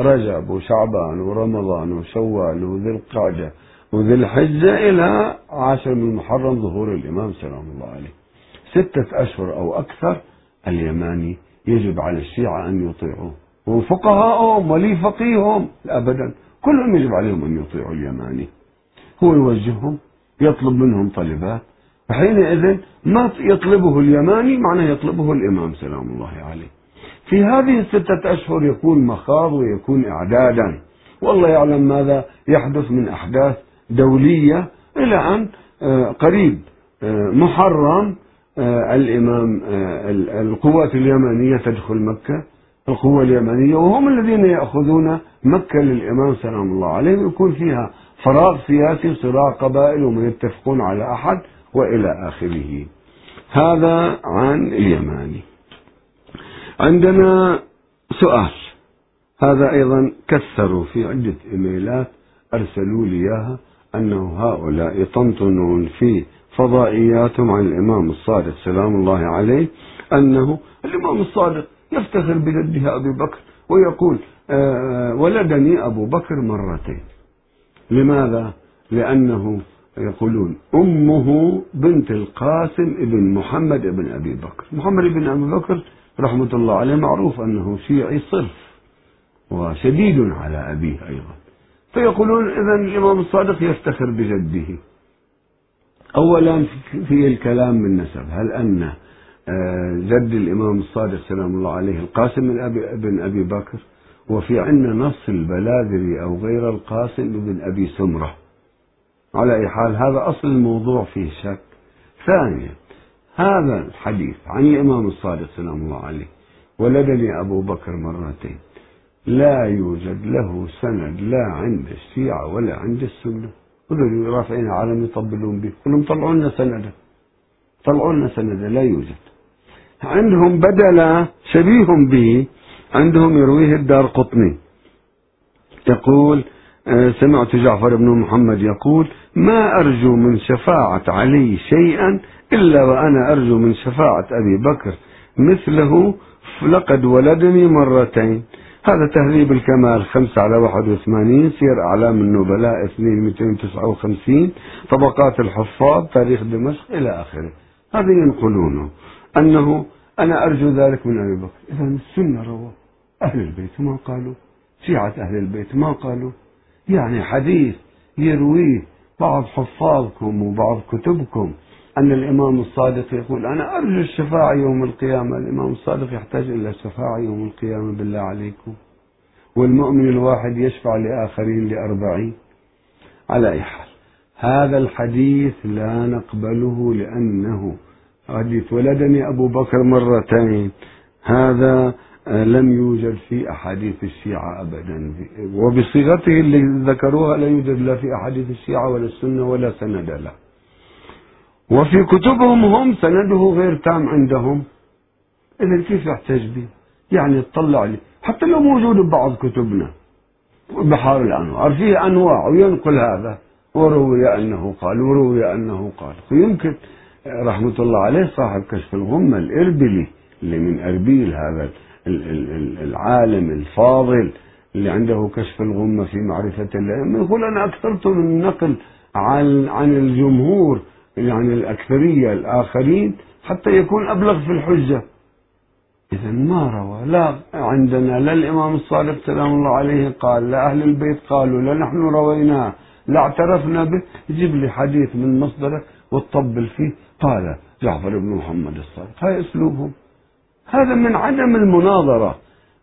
رجب وشعبان ورمضان وشوال وذي القعدة وذي الحجة إلى عاشر من محرم ظهور الإمام سلام الله عليه. ستة أشهر أو أكثر اليماني يجب على الشيعة أن يطيعوه. وفقهاءهم ولي فقيهم أبدا. كلهم يجب عليهم أن يطيعوا اليماني. هو يوجههم يطلب منهم طلبات. فحينئذ ما يطلبه اليماني معناه يطلبه الإمام سلام الله عليه. في هذه الستة أشهر يكون مخاض ويكون إعدادا. والله يعلم ماذا يحدث من أحداث دولية إلى أن آه، قريب آه، محرم آه، الإمام القوات اليمنية تدخل مكة القوة اليمنية وهم الذين يأخذون مكة للإمام سلام الله عليه ويكون فيها فراغ سياسي صراع قبائل وما يتفقون على أحد. وإلى آخره. هذا عن اليماني عندنا سؤال. هذا أيضا كثروا في عدة إيميلات أرسلوا لي إياها أنه هؤلاء يطنطنون في فضائياتهم عن الإمام الصادق سلام الله عليه أنه الإمام الصادق يفتخر بجده أبي بكر ويقول آه ولدني أبو بكر مرتين. لماذا؟ لأنه يقولون أمه بنت القاسم ابن محمد ابن أبي بكر. محمد ابن أبي بكر رحمة الله عليه معروف أنه شيعي صرف وشديد على أبيه أيضا. فيقولون إذا الإمام الصادق يفتخر بجده. أولا في الكلام بالنسب هل أن آه، جد الإمام الصادق سلام الله عليه القاسم من أبي بكر؟ وفي عندنا نص البلاذري أو غير القاسم ابن أبي سمرة. على أي حال هذا أصل الموضوع فيه شك. ثانيا هذا الحديث عن الإمام الصادق سلام الله عليه ولدني أبو بكر مرتين. لا يوجد له سند لا عند الشيعة ولا عند السنة. هذول رافعين علم يطبلون به. كلهم طلعوا لنا سندا طلعوا لنا سندا لا يوجد. عندهم بدل شبيه به عندهم يرويه الدار قطني. يقول سمعت جعفر بن محمد يقول ما أرجو من شفاعة علي شيئا إلا وأنا أرجو من شفاعة أبي بكر مثله لقد ولدني مرتين. هذا تهذيب الكمال خمسة على واحد وثمانين سير أعلام النبلاء اثنين مئتين تسعة وخمسين طبقات الحفاظ تاريخ دمشق إلى آخره. هذا ينقلونه. أنه أنا أرجو ذلك من أبي بكر. إذا السنة روى أهل البيت ما قالوا. شيعة أهل البيت ما قالوا. يعني حديث يرويه بعض حفاظكم وبعض كتبكم أن الإمام الصادق يقول أنا أرجو الشفاعة يوم القيامة الإمام الصادق يحتاج إلى الشفاعة يوم القيامة بالله عليكم. والمؤمن الواحد يشفع لآخرين لأربعين. على أي حال هذا الحديث لا نقبله لأنه حديث ولدني أبو بكر مرتين. هذا لم يوجد في أحاديث الشيعة أبدا. وبصيغته اللي ذكروها لا يوجد لا في أحاديث الشيعة ولا السنة ولا سند له. وفي كتبهم هم سنده غير تام عندهم. إذا كيف يحتج به؟ يعني تطلع لي. حتى لو موجود ببعض كتبنا. بحار الأنوار. فيه أنواع وينقل هذا. وروي أنه قال وروي أنه قال. ويمكن رحمة الله عليه صاحب كشف الغمة الإربلي اللي من أربيل هذا. العالم الفاضل اللي عنده كشف الغمة في معرفة الله. يقول أنا أكثرت من النقل عن عن الجمهور يعني الأكثرية الآخرين حتى يكون أبلغ في الحجة. إذا ما روى لا عندنا لا الإمام الصادق سلام الله عليه قال لا أهل البيت قالوا لا نحن رويناه لا اعترفنا به. جيب لي حديث من مصدرك وتطبل فيه قال جعفر بن محمد الصادق. هاي أسلوبهم. هذا من عدم المناظرة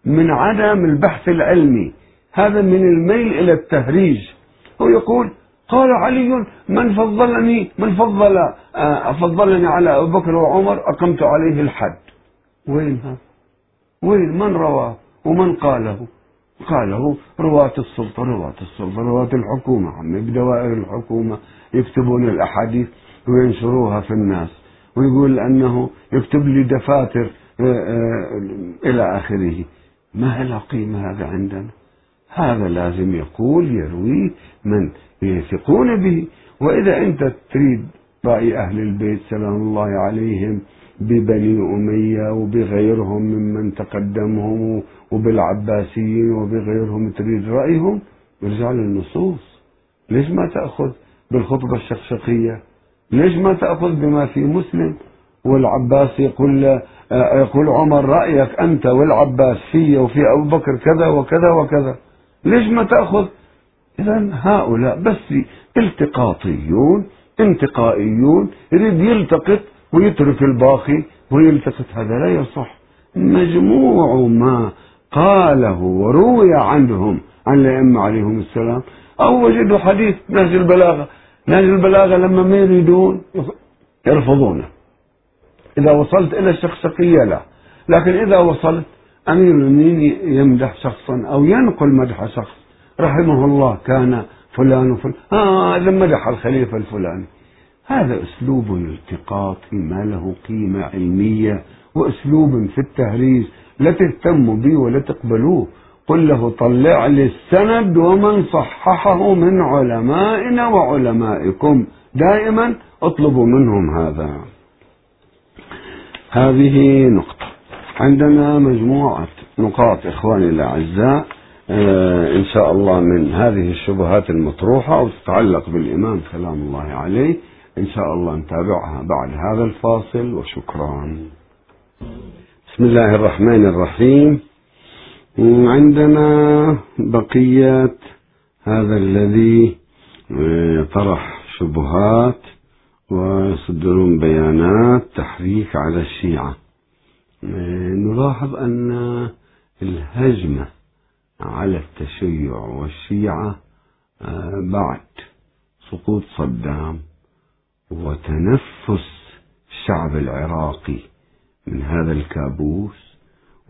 من عدم البحث العلمي. هذا من الميل إلى التهريج. هو يقول قال علي من فضلني من فضل آه، فضلني على أبو بكر وعمر أقمت عليه الحد. وين هذا؟ وين؟ من رواه؟ ومن قاله؟ قاله رواة السلطة رواة السلطة رواة الحكومة. عمي بدوائر الحكومة يكتبون الأحاديث وينشروها في الناس ويقول أنه يكتب لي دفاتر إلى آخره. ما لها قيمة هذا عندنا؟ هذا لازم يقول يرويه من يثقون به. وإذا أنت تريد رأي أهل البيت سلام الله عليهم ببني أمية وبغيرهم ممن تقدمهم وبالعباسيين وبغيرهم تريد رأيهم ارجع للنصوص. ليش ما تأخذ بالخطبة الشقشقية؟ ليش ما تأخذ بما في مسلم؟ والعباس يقول آه، يقول عمر رأيك أنت والعباس في وفي أبو بكر كذا وكذا وكذا ليش ما تأخذ؟ إذا هؤلاء بس التقاطيون انتقائيون يريد يلتقط ويترك الباقي ويلتقط هذا لا يصح. مجموع ما قاله وروي عنهم عن الأئمة عليهم السلام أو وجدوا حديث نهج البلاغة. نهج البلاغة لما ما يريدون يرفضونه. إذا وصلت إلى الشخصقية لا. لكن إذا وصلت أمير المؤمنين يمدح شخصا أو ينقل مدح شخص. رحمه الله كان فلان وفلان. آه لما مدح الخليفة الفلاني. هذا أسلوب التقاطي ما له قيمة علمية وأسلوب في التهريج لا تهتموا به ولا تقبلوه. قل له طلع لي السند ومن صححه من علمائنا وعلمائكم. دائما اطلبوا منهم هذا. هذه نقطة. عندنا مجموعة نقاط إخواني الأعزاء آه إن شاء الله من هذه الشبهات المطروحة وتتعلق بالإمام سلام الله عليه. إن شاء الله نتابعها بعد هذا الفاصل وشكرا. بسم الله الرحمن الرحيم. عندنا بقية هذا الذي آه، طرح شبهات. ويصدرون بيانات تحريك على الشيعة. آه، نلاحظ أن الهجمة على التشيع والشيعة آه، بعد سقوط صدام وتنفس الشعب العراقي من هذا الكابوس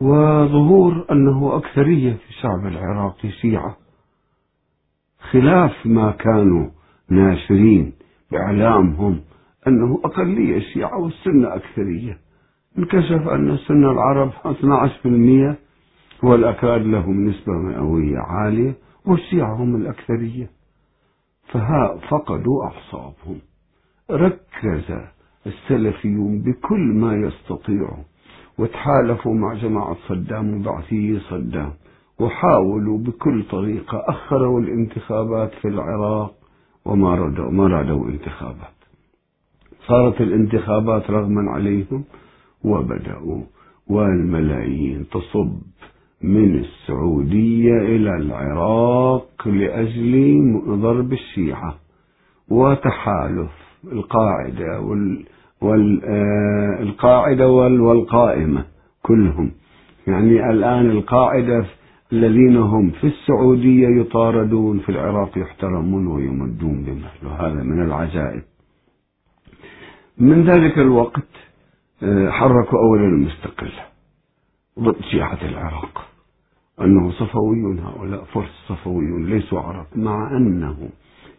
وظهور أنه أكثرية في الشعب العراقي شيعة. خلاف ما كانوا ناشرين بإعلامهم أنه أقلية شيعة والسنة أكثرية. انكشف أن السنة العرب 12% والأكراد لهم نسبة مئوية عالية والشيعة هم الأكثرية. فها فقدوا أعصابهم. ركز السلفيون بكل ما يستطيعوا وتحالفوا مع جماعة صدام وبعثي صدام وحاولوا بكل طريقة أخروا الانتخابات في العراق وما رادوا انتخابات. صارت الانتخابات رغما عليهم وبدأوا والملايين تصب من السعودية إلى العراق لأجل ضرب الشيعة وتحالف القاعدة وال والقاعدة والقائمة كلهم. يعني الآن القاعدة الذين هم في السعودية يطاردون في العراق يحترمون ويمدون بمثل. هذا من العجائب. من ذلك الوقت آه، حركوا أولا المستقلة ضد شيعة العراق. أنه صفويون هؤلاء فرس صفويون ليسوا عرب مع أنهم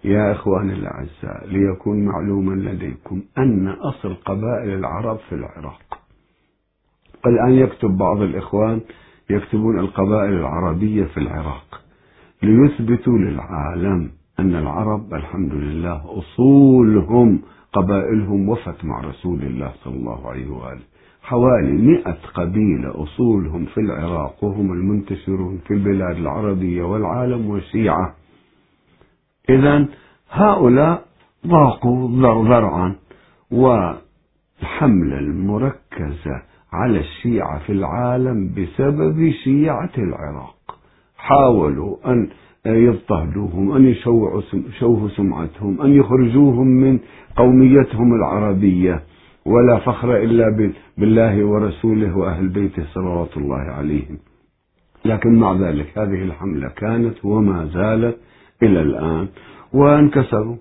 يا إخواني الأعزاء ليكون معلوما لديكم أن أصل قبائل العرب في العراق. الآن يكتب بعض الإخوان يكتبون القبائل العربية في العراق. ليثبتوا للعالم أن العرب الحمد لله أصولهم قبائلهم وفت مع رسول الله صلى الله عليه وآله. حوالي مئة قبيلة أصولهم في العراق وهم المنتشرون في البلاد العربية والعالم والشيعة. إذا هؤلاء ضاقوا ذرعا والحملة المركزة على الشيعة في العالم بسبب شيعة العراق. حاولوا أن يضطهدوهم أن يشوهوا سمعتهم أن يخرجوهم من قوميتهم العربية. ولا فخر إلا بالله ورسوله وأهل بيته صلوات الله عليهم. لكن مع ذلك هذه الحملة كانت وما زالت إلى الآن. وانكسروا.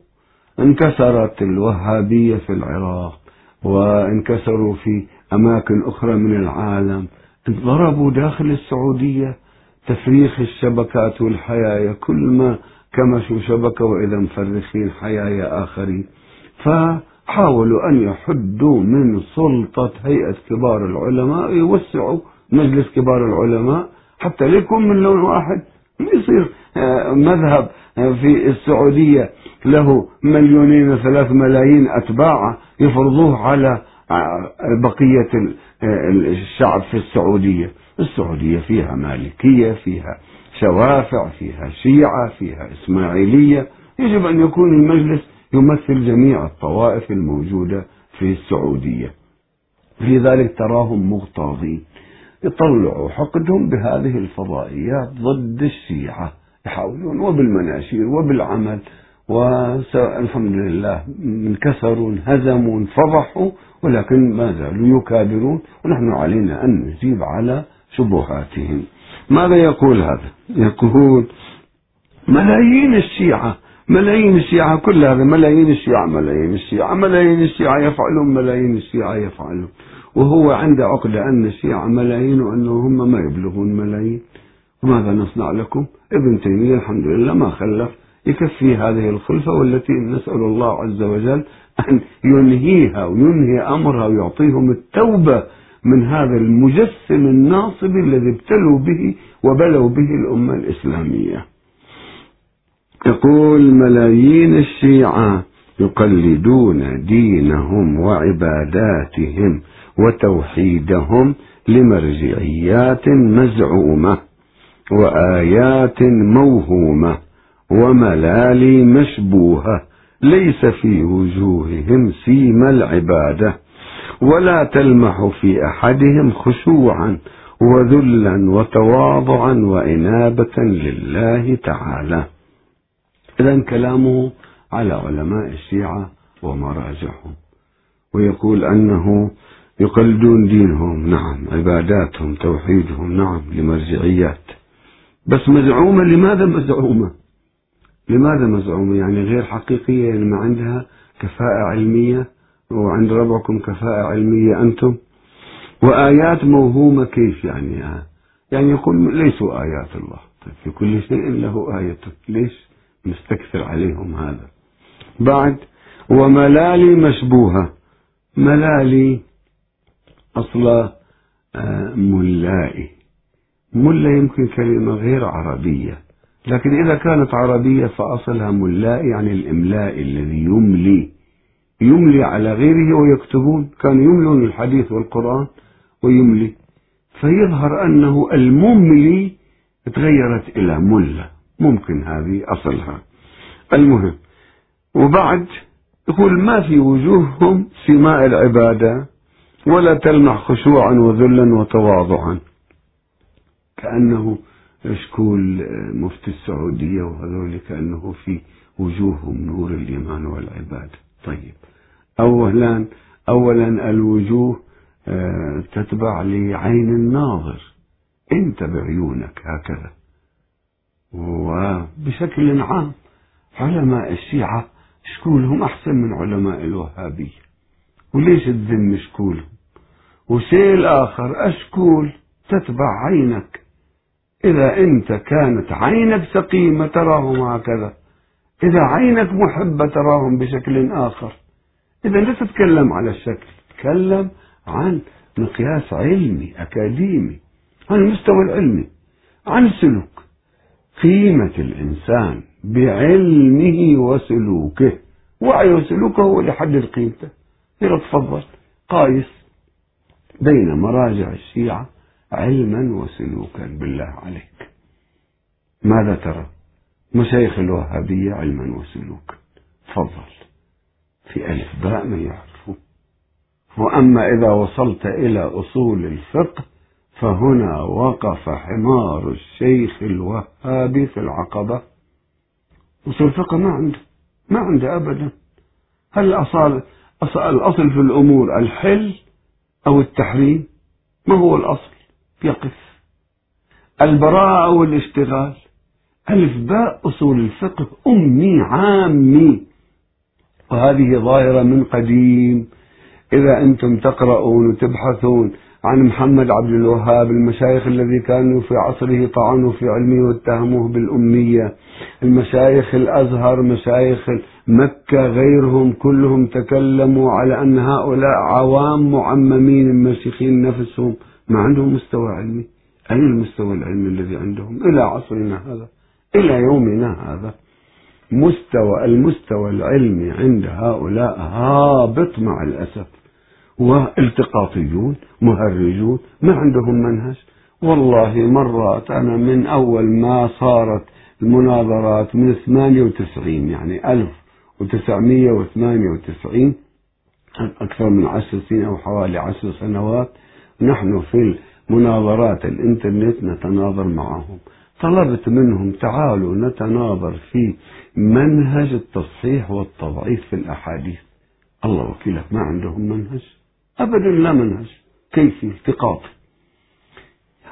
انكسرت الوهابية في العراق وانكسروا في أماكن أخرى من العالم. ضربوا داخل السعودية. تفريخ الشبكات والحيايا كل ما كمشوا شبكة وإذا مفرخين حيايا آخرين. فحاولوا أن يحدوا من سلطة هيئة كبار العلماء يوسعوا مجلس كبار العلماء حتى ليكون من لون واحد. يصير آه، مذهب آه، في السعودية له مليونين وثلاث ملايين أتباع يفرضوه على بقية الشعب في السعودية. السعودية فيها مالكية فيها شوافع فيها شيعة فيها إسماعيلية. يجب أن يكون المجلس يمثل جميع الطوائف الموجودة في السعودية. لذلك تراهم مغتاظين يطلعوا حقدهم بهذه الفضائيات ضد الشيعة يحاولون وبالمناشير وبالعمل والحمد لله انكسروا انهزموا انفضحوا ولكن ما زالوا يكابرون ونحن علينا أن نجيب على شبهاتهم. ماذا يقول هذا؟ يقول ملايين الشيعة ملايين الشيعة كل هذا ملايين الشيعة ملايين الشيعة ملايين الشيعة يفعلون ملايين الشيعة يفعلون. وهو عنده عقدة أن الشيعة ملايين وأنه هم ما يبلغون ملايين. وماذا نصنع لكم؟ ابن تيمية الحمد لله ما خلف. يكفي هذه الخلفة والتي نسأل الله عز وجل أن ينهيها وينهي أمرها ويعطيهم التوبة من هذا المجسم الناصب الذي ابتلوا به وبلوا به الأمة الإسلامية. يقول ملايين الشيعة يقلدون دينهم وعباداتهم وتوحيدهم لمرجعيات مزعومة وآيات موهومة وملالي مشبوهة ليس في وجوههم سيم العبادة ولا تلمح في أحدهم خشوعا وذلا وتواضعا وإنابة لله تعالى. إذا كلامه على علماء الشيعة ومراجعهم. ويقول أنه يقلدون دينهم نعم عباداتهم توحيدهم نعم لمرجعيات. بس مزعومة؟ لماذا مزعومة؟ لماذا مزعومة يعني غير حقيقية يعني ما عندها كفاءة علمية وعند ربعكم كفاءة علمية أنتم. وآيات موهومة كيف يعني؟ يعني يقول ليسوا آيات الله. طيب في كل شيء له آية. ليش نستكثر عليهم هذا؟ بعد وملالي مشبوهة. ملالي أصلا آه، ملائي. ملا يمكن كلمة غير عربية. لكن إذا كانت عربية فأصلها ملاء يعني الإملاء الذي يملي يملي على غيره ويكتبون. كانوا يملون الحديث والقرآن ويملي. فيظهر أنه المملي تغيرت إلى ملة ممكن هذه أصلها. المهم وبعد يقول ما في وجوههم سماء العبادة ولا تلمح خشوعا وذلا وتواضعا. كأنه شكول مفتي السعودية وهذول كأنه في وجوههم نور الإيمان والعبادة طيب. أولا أولا الوجوه آه، تتبع لعين الناظر. أنت بعيونك هكذا. وبشكل عام علماء الشيعة شكولهم أحسن من علماء الوهابية. وليش تذم شكولهم؟ وشيء الآخر أشكول تتبع عينك. إذا أنت كانت عينك سقيمة تراهم هكذا. إذا عينك محبة تراهم بشكل آخر. إذا لا تتكلم على الشكل. تكلم عن مقياس علمي أكاديمي عن المستوى العلمي عن السلوك قيمة الإنسان بعلمه وسلوكه. وعي وسلوكه هو اللي يحدد قيمته. تفضل. قايس بين مراجع الشيعة علما وسلوكا بالله عليك. ماذا ترى؟ مشايخ الوهابية علما وسلوكا. تفضل. في ألف باء من يعرفون وأما إذا وصلت إلى أصول الفقه فهنا وقف حمار الشيخ الوهابي في العقبة. أصول الفقه ما عنده ما عنده أبدا. هل الأصل الأصل في الأمور الحل أو التحريم؟ ما هو الأصل؟ يقف. البراءة والاشتغال. ألف باء أصول الفقه. أمي عامي. وهذه ظاهرة من قديم. إذا أنتم تقرؤون وتبحثون عن محمد عبد الوهاب المشايخ الذي كانوا في عصره طعنوا في علمه واتهموه بالأمية. المشايخ الأزهر مشايخ مكة غيرهم كلهم تكلموا على أن هؤلاء عوام معممين المشيخين نفسهم. ما عندهم مستوى علمي. أين المستوى العلمي الذي عندهم؟ إلى عصرنا هذا. إلى يومنا هذا. مستوى المستوى العلمي عند هؤلاء هابط مع الأسف. والتقاطيون مهرجون ما عندهم منهج. والله مرات أنا من أول ما صارت المناظرات من 98 يعني 1998 أكثر من عشر سنين أو حوالي عشر سنوات نحن في مناظرات الإنترنت نتناظر معهم. طلبت منهم تعالوا نتناظر في منهج التصحيح والتضعيف في الأحاديث. الله وكيلك ما عندهم منهج؟ أبدا لا منهج. كيفي التقاط؟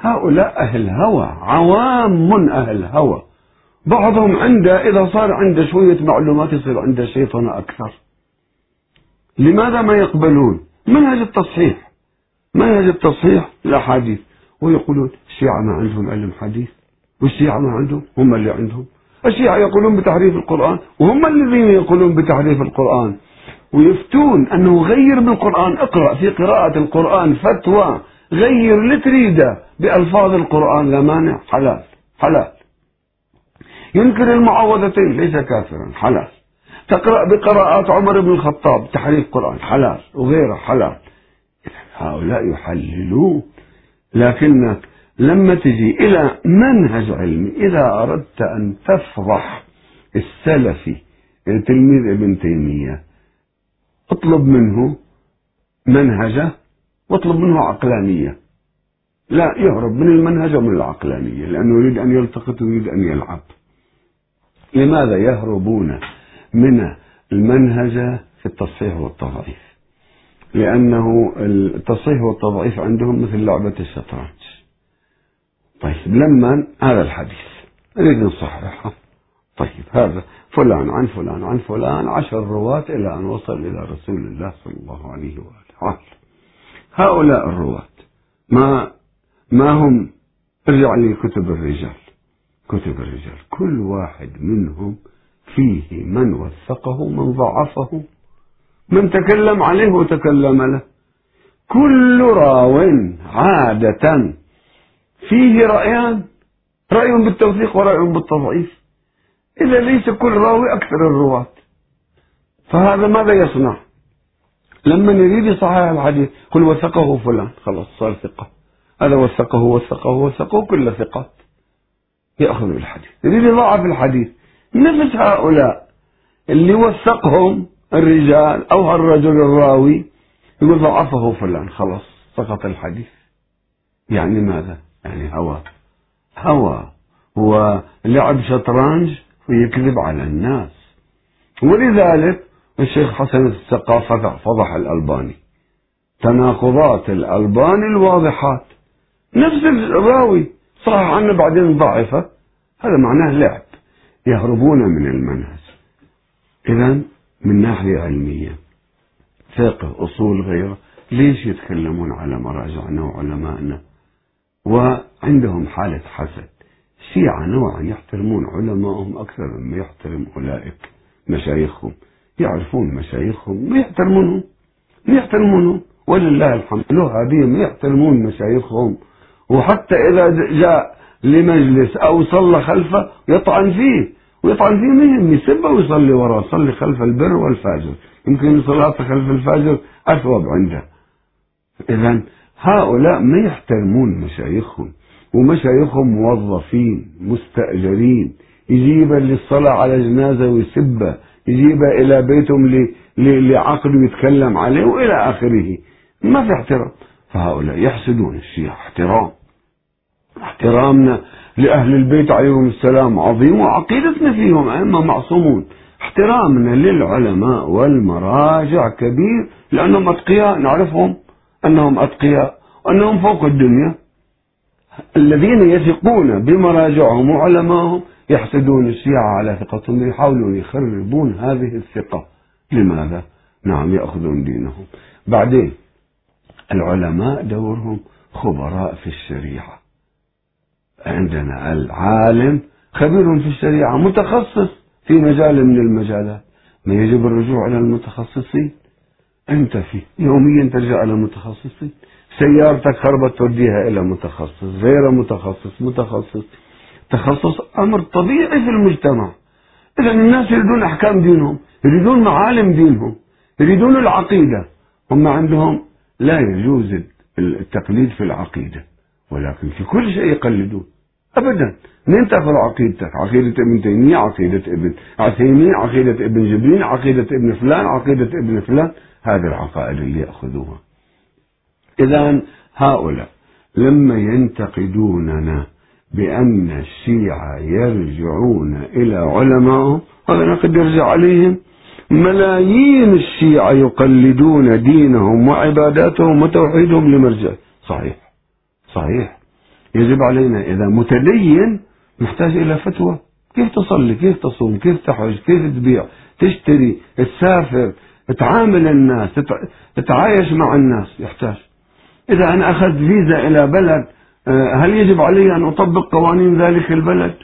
هؤلاء أهل هوى عوام أهل هوى. بعضهم عنده إذا صار عنده شوية معلومات يصير عنده شيطنة أكثر. لماذا ما يقبلون؟ منهج التصحيح. منهج التصحيح الأحاديث؟ ويقولون الشيعة ما عندهم علم حديث والشيعة ما عندهم هم اللي عندهم. الشيعة يقولون بتحريف القرآن وهم الذين يقولون بتحريف القرآن. ويفتون أنه غير بالقرآن. اقرأ في قراءة القرآن فتوى غير اللي تريده بألفاظ القرآن. لا مانع حلال حلال. ينكر المعوذتين ليس كافرا حلال. تقرأ بقراءات عمر بن الخطاب تحريف قرآن حلال وغيره حلال. هؤلاء يحللون لكنك لما تجي إلى منهج علمي إذا أردت أن تفضح السلفي تلميذ ابن تيمية اطلب منه منهجة واطلب منه عقلانية. لا يهرب من المنهج ومن العقلانية لأنه يريد أن يلتقط ويريد أن يلعب. لماذا يهربون من المنهج في التصحيح والتضعيف؟ لأنه التصحيح والتضعيف عندهم مثل لعبة الشطرنج. طيب لما هذا الحديث نريد نصححه. طيب هذا فلان عن فلان عن فلان عشر رواة إلى أن وصل إلى رسول الله صلى الله عليه وآله. هؤلاء الرواة ما ما هم ارجع لي كتب الرجال؟ كتب الرجال كل واحد منهم فيه من وثقه من ضعفه من تكلم عليه وتكلم له. كل راو عادة فيه رأيان رأي بالتوثيق ورأي بالتضعيف. إذا ليس كل راوي أكثر الرواة. فهذا ماذا يصنع؟ لما يريد يصحح الحديث قل وثقه فلان. خلاص صار ثقة. هذا وثقه وثقه وثقه كل ثقات يأخذ بالحديث. يريد يضاعف الحديث. نفس هؤلاء اللي وثقهم الرجال أو هالرجل الراوي يقول ضعفه فلان خلاص سقط الحديث. يعني ماذا؟ يعني هوى. هوى. هو لعب شطرنج ويكذب على الناس. ولذلك الشيخ حسن الثقافة فضح الألباني. تناقضات الألباني الواضحات. نفس الراوي. صح عنه بعدين ضعفه هذا معناه لعب. يهربون من المنهج. إذا من ناحية علمية. فقه أصول غيره. ليش يتكلمون على مراجعنا وعلمائنا؟ وعندهم حالة حسد. الشيعة نوعا يحترمون علمائهم أكثر مما يحترم أولئك مشايخهم. يعرفون مشايخهم ما يحترمونهم. ما يحترمونهم. ولله الحمد. الوهابية يحترمون مشايخهم. وحتى إذا جاء لمجلس أو صلى خلفه يطعن فيه. ويطعن فيه مهم يسبه ويصلي وراه صلي خلف البر والفاجر. يمكن صلاته خلف الفاجر أثوب عنده. إذا هؤلاء ما يحترمون مشايخهم ومشايخهم موظفين مستأجرين. يجيبه للصلاة على جنازة ويسبه يجيبه إلى بيتهم لعقد ويتكلم عليه وإلى آخره. ما في احترام. فهؤلاء يحسدون الشيعة. احترام. احترامنا لأهل البيت عليهم السلام عظيم وعقيدتنا فيهم أئمة معصومون. احترامنا للعلماء والمراجع كبير لأنهم أتقياء نعرفهم أنهم أتقياء وأنهم فوق الدنيا. الذين يثقون بمراجعهم وعلمائهم يحسدون الشيعة على ثقتهم يحاولون يخربون هذه الثقة. لماذا؟ نعم يأخذون دينهم. بعدين العلماء دورهم خبراء في الشريعة. عندنا العالم خبير في الشريعة متخصص في مجال من المجالات ما يجب الرجوع إلى المتخصصين. أنت في يوميا ترجع إلى المتخصصين سيارتك خربت توديها إلى متخصص غير متخصص متخصص. تخصص أمر طبيعي في المجتمع. إذا الناس يريدون أحكام دينهم يريدون معالم دينهم يريدون العقيدة. هم عندهم لا يجوز التقليد في العقيدة ولكن في كل شيء يقلدون. أبدا. من تأخذ عقيدتك عقيدة ابن تيمية عقيدة ابن عثيمين عقيدة ابن جبرين عقيدة ابن فلان عقيدة ابن فلان. هذه العقائد اللي يأخذوها. إذا هؤلاء لما ينتقدوننا بأن الشيعة يرجعون إلى علمائهم هذا نقد يرجع عليهم. ملايين الشيعة يقلدون دينهم وعباداتهم وتوحيدهم لمرجع. صحيح. صحيح. يجب علينا إذا متدين محتاج إلى فتوى. كيف تصلي؟ كيف تصوم؟ كيف تحج؟ كيف تبيع؟ تشتري؟ تسافر؟ تعامل الناس؟ تتعايش مع الناس؟ يحتاج. إذا أنا أخذت فيزا إلى بلد آه، هل يجب علي أن أطبق قوانين ذلك البلد؟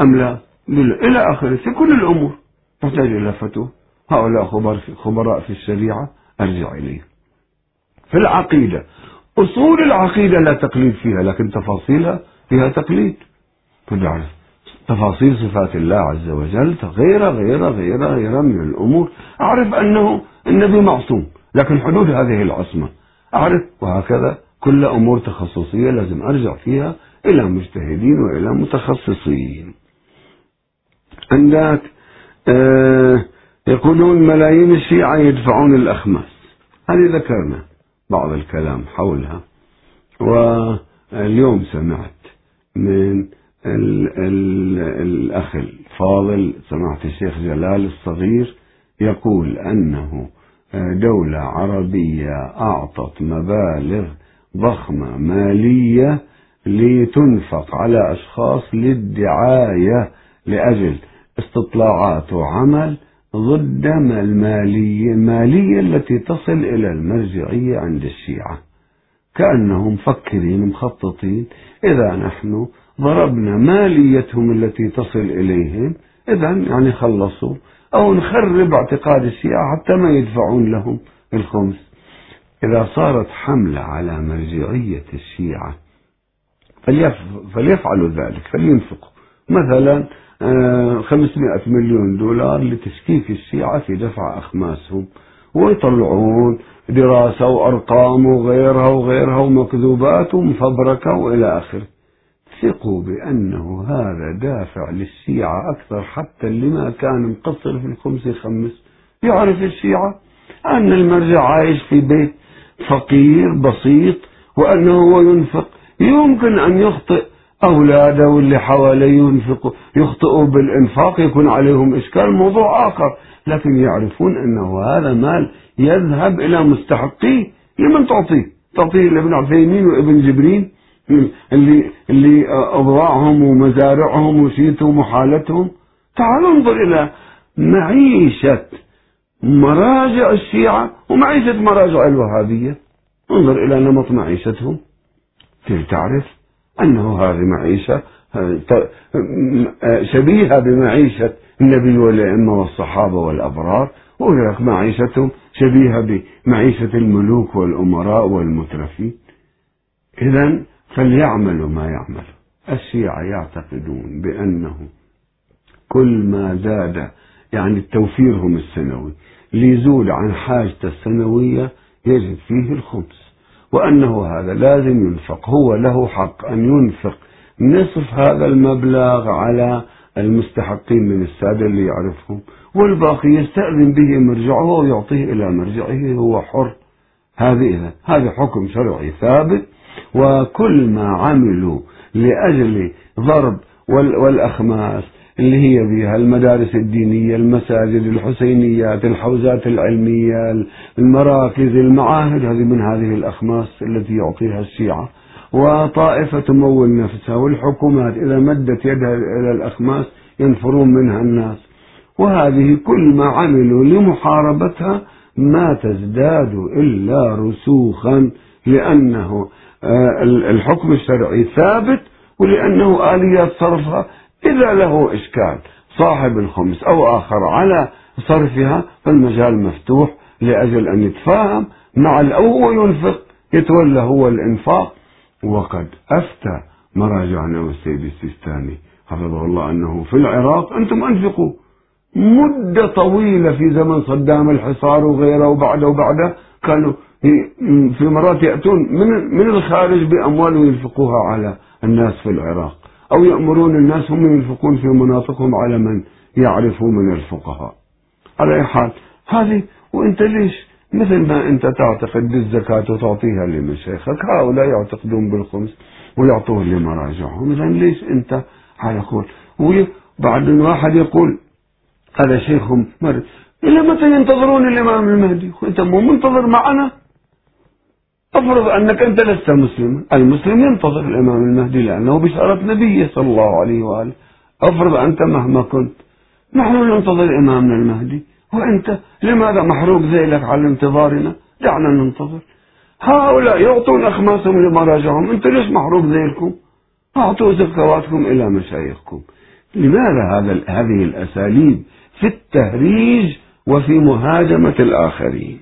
أم لا؟ إلى آخره في كل الأمور. تحتاج إلى فتوى. هؤلاء خبراء في الشريعة. أرجع إليهم. في العقيدة. أصول العقيدة لا تقليد فيها لكن تفاصيلها فيها تقليد. تفاصيل صفات الله عز وجل غير غير غير غير من الأمور. أعرف أنه النبي معصوم لكن حدود هذه العصمة. أعرف وهكذا كل أمور تخصصية لازم أرجع فيها إلى مجتهدين وإلى متخصصين. عندك آه يقولون ملايين الشيعة يدفعون الأخماس. هذه ذكرنا. بعض الكلام حولها. واليوم سمعت من ال ال الأخ الفاضل سمعت الشيخ جلال الصغير يقول أنه دولة عربية أعطت مبالغ ضخمة مالية لتنفق على أشخاص للدعاية لأجل استطلاعات وعمل ضد المالية المالية التي تصل إلى المرجعية عند الشيعة. كأنهم مفكرين مخططين. إذا نحن ضربنا ماليتهم التي تصل إليهم إذا يعني خلصوا. أو نخرب اعتقاد الشيعة حتى ما يدفعون لهم الخمس. إذا صارت حملة على مرجعية الشيعة فليفعلوا ذلك فلينفقوا. مثلا 500 آه، مليون دولار لتشكيك الشيعة في دفع أخماسهم ويطلعون دراسة وأرقام وغيرها وغيرها ومكذوبات ومفبركة وإلى آخره. ثقوا بأنه هذا دافع للشيعة أكثر حتى اللي ما كان مقصر في الخمس يخمس يعرف الشيعة أن المرجع عايش في بيت فقير بسيط وأنه هو ينفق. يمكن أن يخطئ أولاده واللي حواليه ينفقوا يخطئوا بالإنفاق يكون عليهم إشكال موضوع آخر. لكن يعرفون أنه هذا مال يذهب إلى مستحقيه لمن تعطيه. تعطيه لابن عثيمين وابن جبرين اللي اللي أضواعهم ومزارعهم وشيتهم وحالتهم. تعالوا انظر إلى معيشة مراجع الشيعة ومعيشة مراجع الوهابية. انظر إلى نمط معيشتهم. تعرف؟ أنه هذه معيشة شبيهة بمعيشة النبي والأئمة والصحابة والأبرار وهناك معيشتهم شبيهة بمعيشة الملوك والأمراء والمترفين. إذا فليعملوا ما يعملوا. الشيعة يعتقدون بأنه كل ما زاد يعني توفيرهم السنوي ليزول عن حاجته السنوية يجب فيه الخمس وأنه هذا لازم ينفق هو له حق أن ينفق نصف هذا المبلغ على المستحقين من السادة اللي يعرفهم والباقي يستأذن به مرجعه ويعطيه إلى مرجعه هو حر. هذه إذا هذا حكم شرعي ثابت وكل ما عملوا لأجل ضرب والأخماس اللي هي بها المدارس الدينية المساجد الحسينيات الحوزات العلمية المراكز المعاهد هذه من هذه الأخماس التي يعطيها الشيعة. وطائفة تمول نفسها والحكومات إذا مدت يدها إلى الأخماس ينفرون منها الناس. وهذه كل ما عملوا لمحاربتها ما تزداد إلا رسوخا لأنه آه، الحكم الشرعي ثابت ولأنه آليات صرفها إذا له إشكال صاحب الخمس أو آخر على صرفها فالمجال مفتوح لأجل أن يتفاهم مع الأول ينفق يتولى هو الإنفاق. وقد أفتى مراجعنا والسيد السيستاني حفظه الله أنه في العراق أنتم أنفقوا. مدة طويلة في زمن صدام الحصار وغيره وبعده وبعده كانوا في مرات يأتون من من الخارج بأموال وينفقوها على الناس في العراق. أو يأمرون الناس هم ينفقون في مناطقهم على من يعرفوا من الفقهاء. على أي حال هذه وأنت ليش؟ مثل ما أنت تعتقد بالزكاة وتعطيها لمشايخك هؤلاء يعتقدون بالخمس ويعطوه لمراجعهم. إذا ليش أنت على قول؟ وبعد واحد يقول هذا شيخهم مرض إلى متى ينتظرون الإمام المهدي؟ أنت مو منتظر معنا؟ أفرض أنك أنت لست مسلما، المسلم ينتظر الإمام المهدي لأنه بشارة نبيه صلى الله عليه وآله. أفرض أنت مهما كنت نحن ننتظر إمامنا المهدي، وأنت لماذا محروق ذيلك على انتظارنا؟ دعنا ننتظر. هؤلاء يعطون أخماسهم لمراجعهم، أنتم ليش محروق ذيلكم؟ أعطوا زكواتكم إلى مشايخكم. لماذا هذا هذه الأساليب في التهريج وفي مهاجمة الآخرين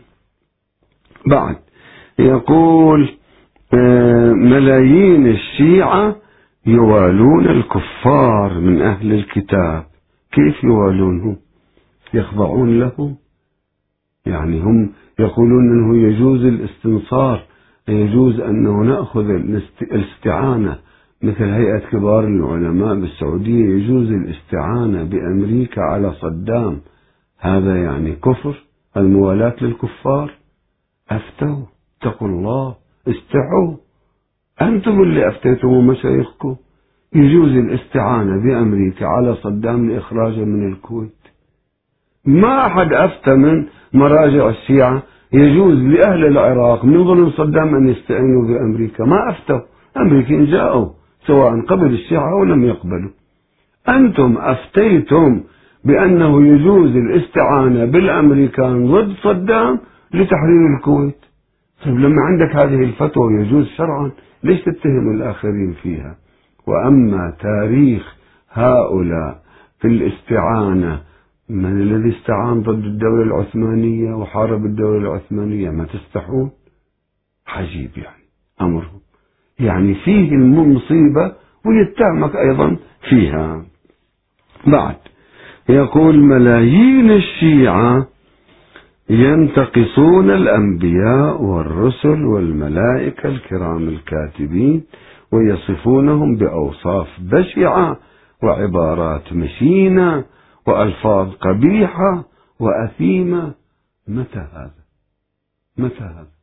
بعد يقول آه، ملايين الشيعة يوالون الكفار من أهل الكتاب. كيف يوالونه؟ يخضعون له يعني هم يقولون أنه يجوز الاستنصار يجوز أنه نأخذ الاستعانة. مثل هيئة كبار العلماء بالسعودية يجوز الاستعانة بأمريكا على صدام. هذا يعني كفر الموالاة للكفار. أفتوا. اتقوا الله استعوا أنتم اللي أفتيتم مشايخكم. يجوز الاستعانة بأمريكا على صدام لإخراجه من الكويت. ما أحد أفتى من مراجع الشيعة. يجوز لأهل العراق من ظلم صدام أن يستعينوا بأمريكا. ما أفتوا. أمريكين جاءوا سواء قبل الشيعة أو لم يقبلوا. أنتم أفتيتم بأنه يجوز الاستعانة بالأمريكان ضد صدام لتحرير الكويت. طيب لما عندك هذه الفتوى يجوز شرعا ليش تتهم الآخرين فيها؟ وأما تاريخ هؤلاء في الاستعانة من الذي استعان ضد الدولة العثمانية وحارب الدولة العثمانية؟ ما تستحون؟ عجيب يعني أمرهم. يعني فيه المصيبة ويتهمك أيضا فيها. بعد يقول ملايين الشيعة ينتقصون الأنبياء والرسل والملائكة الكرام الكاتبين ويصفونهم بأوصاف بشعة وعبارات مشينة وألفاظ قبيحة وأثيمة متى هذا؟ متى هذا؟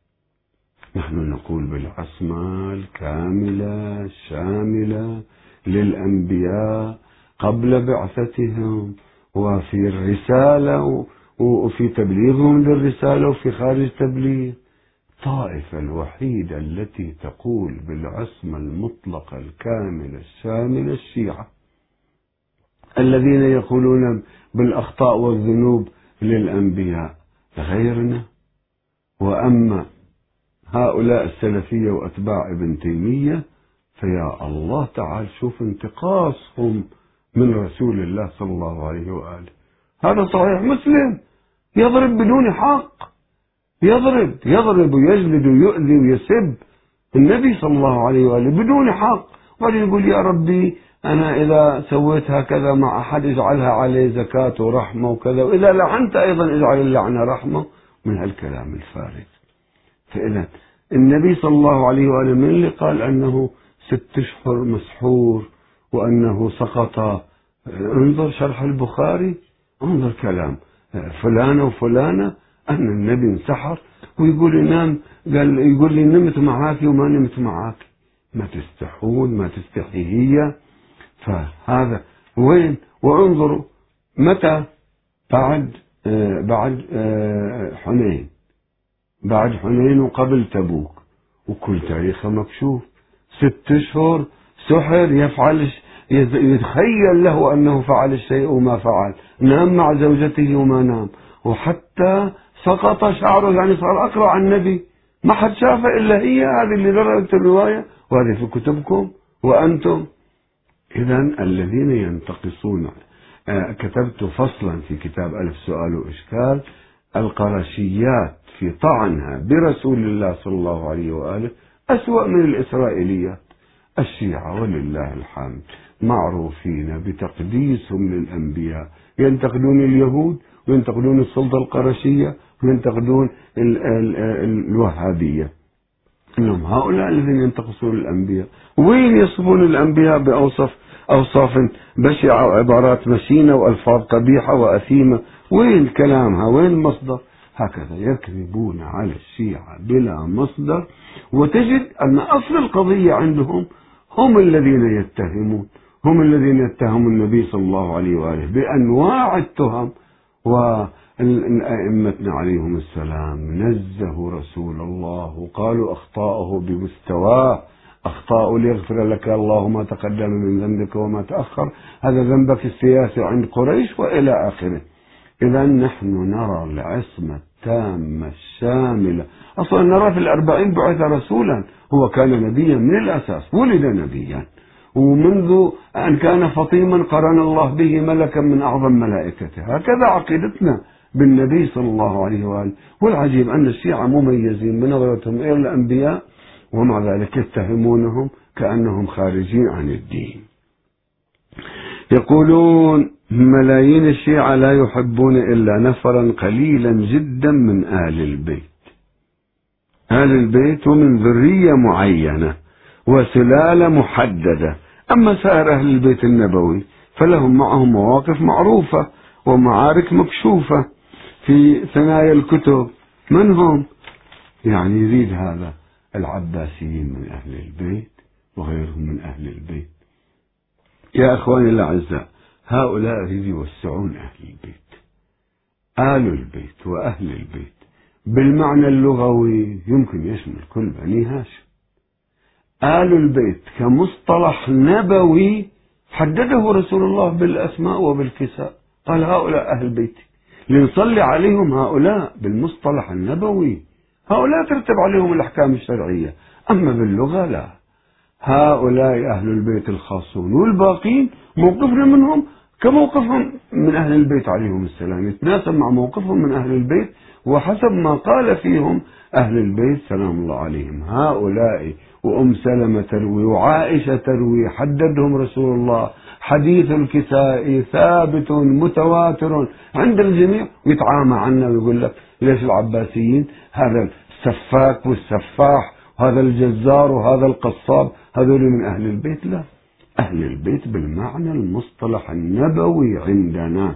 نحن نقول بالعصمة الكاملة الشاملة للأنبياء قبل بعثتهم وفي الرسالة وفي تبليغهم للرسالة وفي خارج تبليغ الطائفة الوحيدة التي تقول بالعصمة المطلقة الكاملة الشاملة الشيعة. الذين يقولون بالأخطاء والذنوب للأنبياء غيرنا. وأما هؤلاء السلفية وأتباع ابن تيمية فيا الله تعال شوف انتقاصهم من رسول الله صلى الله عليه وآله. هذا صحيح. مسلم يضرب بدون حق. يضرب يضرب ويجلد ويؤذي ويسب النبي صلى الله عليه وآله بدون حق. وبعدين يقول يا ربي أنا إذا سويت هكذا مع أحد اجعلها عليه زكاة ورحمة وكذا. وإذا لعنت أيضا اجعل اللعنة رحمة من هالكلام الفارغ. فإذا النبي صلى الله عليه وآله من اللي قال أنه ست أشهر مسحور وأنه سقط. انظر شرح البخاري. انظر كلام فلانة وفلانة أن النبي انسحر ويقول لي نام قال يقول لي نمت معاك وما نمت معاك ما تستحون ما تستحي هي فهذا وين؟ وانظروا متى؟ بعد بعد حنين. بعد حنين وقبل تبوك. وكل تاريخه مكشوف. ست أشهر سحر يفعل يتخيل له أنه فعل الشيء وما فعل. نام مع زوجته وما نام. وحتى سقط شعره يعني صار أقرع النبي. ما حد شافه إلا هي هذه اللي ذكرت الرواية. وهذه في كتبكم. وأنتم. إذا الذين ينتقصون آه، كتبت فصلا في كتاب ألف سؤال وإشكال. القرشيات في طعنها برسول الله صلى الله عليه وآله أسوأ من الإسرائيليات. الشيعة ولله الحمد. معروفين بتقديسهم للأنبياء ينتقدون اليهود وينتقدون السلطة القرشية وينتقدون الوهابية. إنهم هؤلاء الذين ينتقصون الأنبياء. وين يصفون الأنبياء؟ بأوصف أوصاف بشعة وعبارات مشينة وألفاظ قبيحة وأثيمة. وين كلامها وين المصدر؟ هكذا يكذبون على الشيعة بلا مصدر. وتجد أن أصل القضية عندهم هم الذين يتهمون. هم الذين يتهمون النبي صلى الله عليه وآله بأنواع التهم وأئمتنا عليهم السلام نزهوا رسول الله وقالوا أخطاؤه بمستواه أخطاء ليغفر لك الله ما تقدم من ذنبك وما تأخر هذا ذنبك السياسي عند قريش وإلى آخره. إذا نحن نرى العصمة التامة الشاملة. أصلا نرى في الأربعين بعث رسولا هو كان نبيا من الأساس ولد نبيا. ومنذ أن كان فطيما قرن الله به ملكا من أعظم ملائكته. هكذا عقيدتنا بالنبي صلى الله عليه وآله. والعجيب أن الشيعة مميزين بنظرتهم إلى الأنبياء ومع ذلك يتهمونهم كأنهم خارجين عن الدين. يقولون ملايين الشيعة لا يحبون إلا نفرا قليلا جدا من آل البيت. آل البيت ومن ذرية معينة وسلالة محددة. أما سائر أهل البيت النبوي فلهم معهم مواقف معروفة ومعارك مكشوفة في ثنايا الكتب. من هم؟ يعني يريد هذا العباسيين من أهل البيت وغيرهم من أهل البيت. يا أخواني الأعزاء هؤلاء يريد يوسعون أهل البيت آل البيت وأهل البيت. بالمعنى اللغوي يمكن يشمل كل بني هاشم. آل البيت كمصطلح نبوي حدده رسول الله بالأسماء وبالكساء. قال هؤلاء أهل بيتي لنصلي عليهم هؤلاء بالمصطلح النبوي. هؤلاء ترتب عليهم الأحكام الشرعية. أما باللغة لا. هؤلاء أهل البيت الخاصون والباقين موقفنا منهم كموقفهم من أهل البيت عليهم السلام. يتناسب مع موقفهم من أهل البيت وحسب ما قال فيهم أهل البيت سلام الله عليهم. هؤلاء وأم سلمة تروي وعائشة تروي حددهم رسول الله. حديث الكسائي ثابت متواتر عند الجميع. ويتعامى عنا ويقول لك ليش العباسيين؟ هذا السفاك والسفاح هذا الجزار وهذا القصاب هذول من أهل البيت. لا أهل البيت بالمعنى المصطلح النبوي عندنا.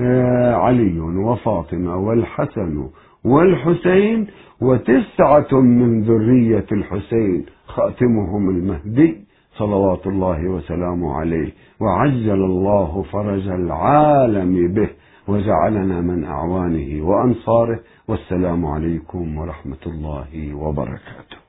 آه علي وفاطمة والحسن والحسين وتسعة من ذرية الحسين خاتمهم المهدي صلوات الله وسلامه عليه وعجل الله فرج العالم به وجعلنا من أعوانه وأنصاره والسلام عليكم ورحمة الله وبركاته.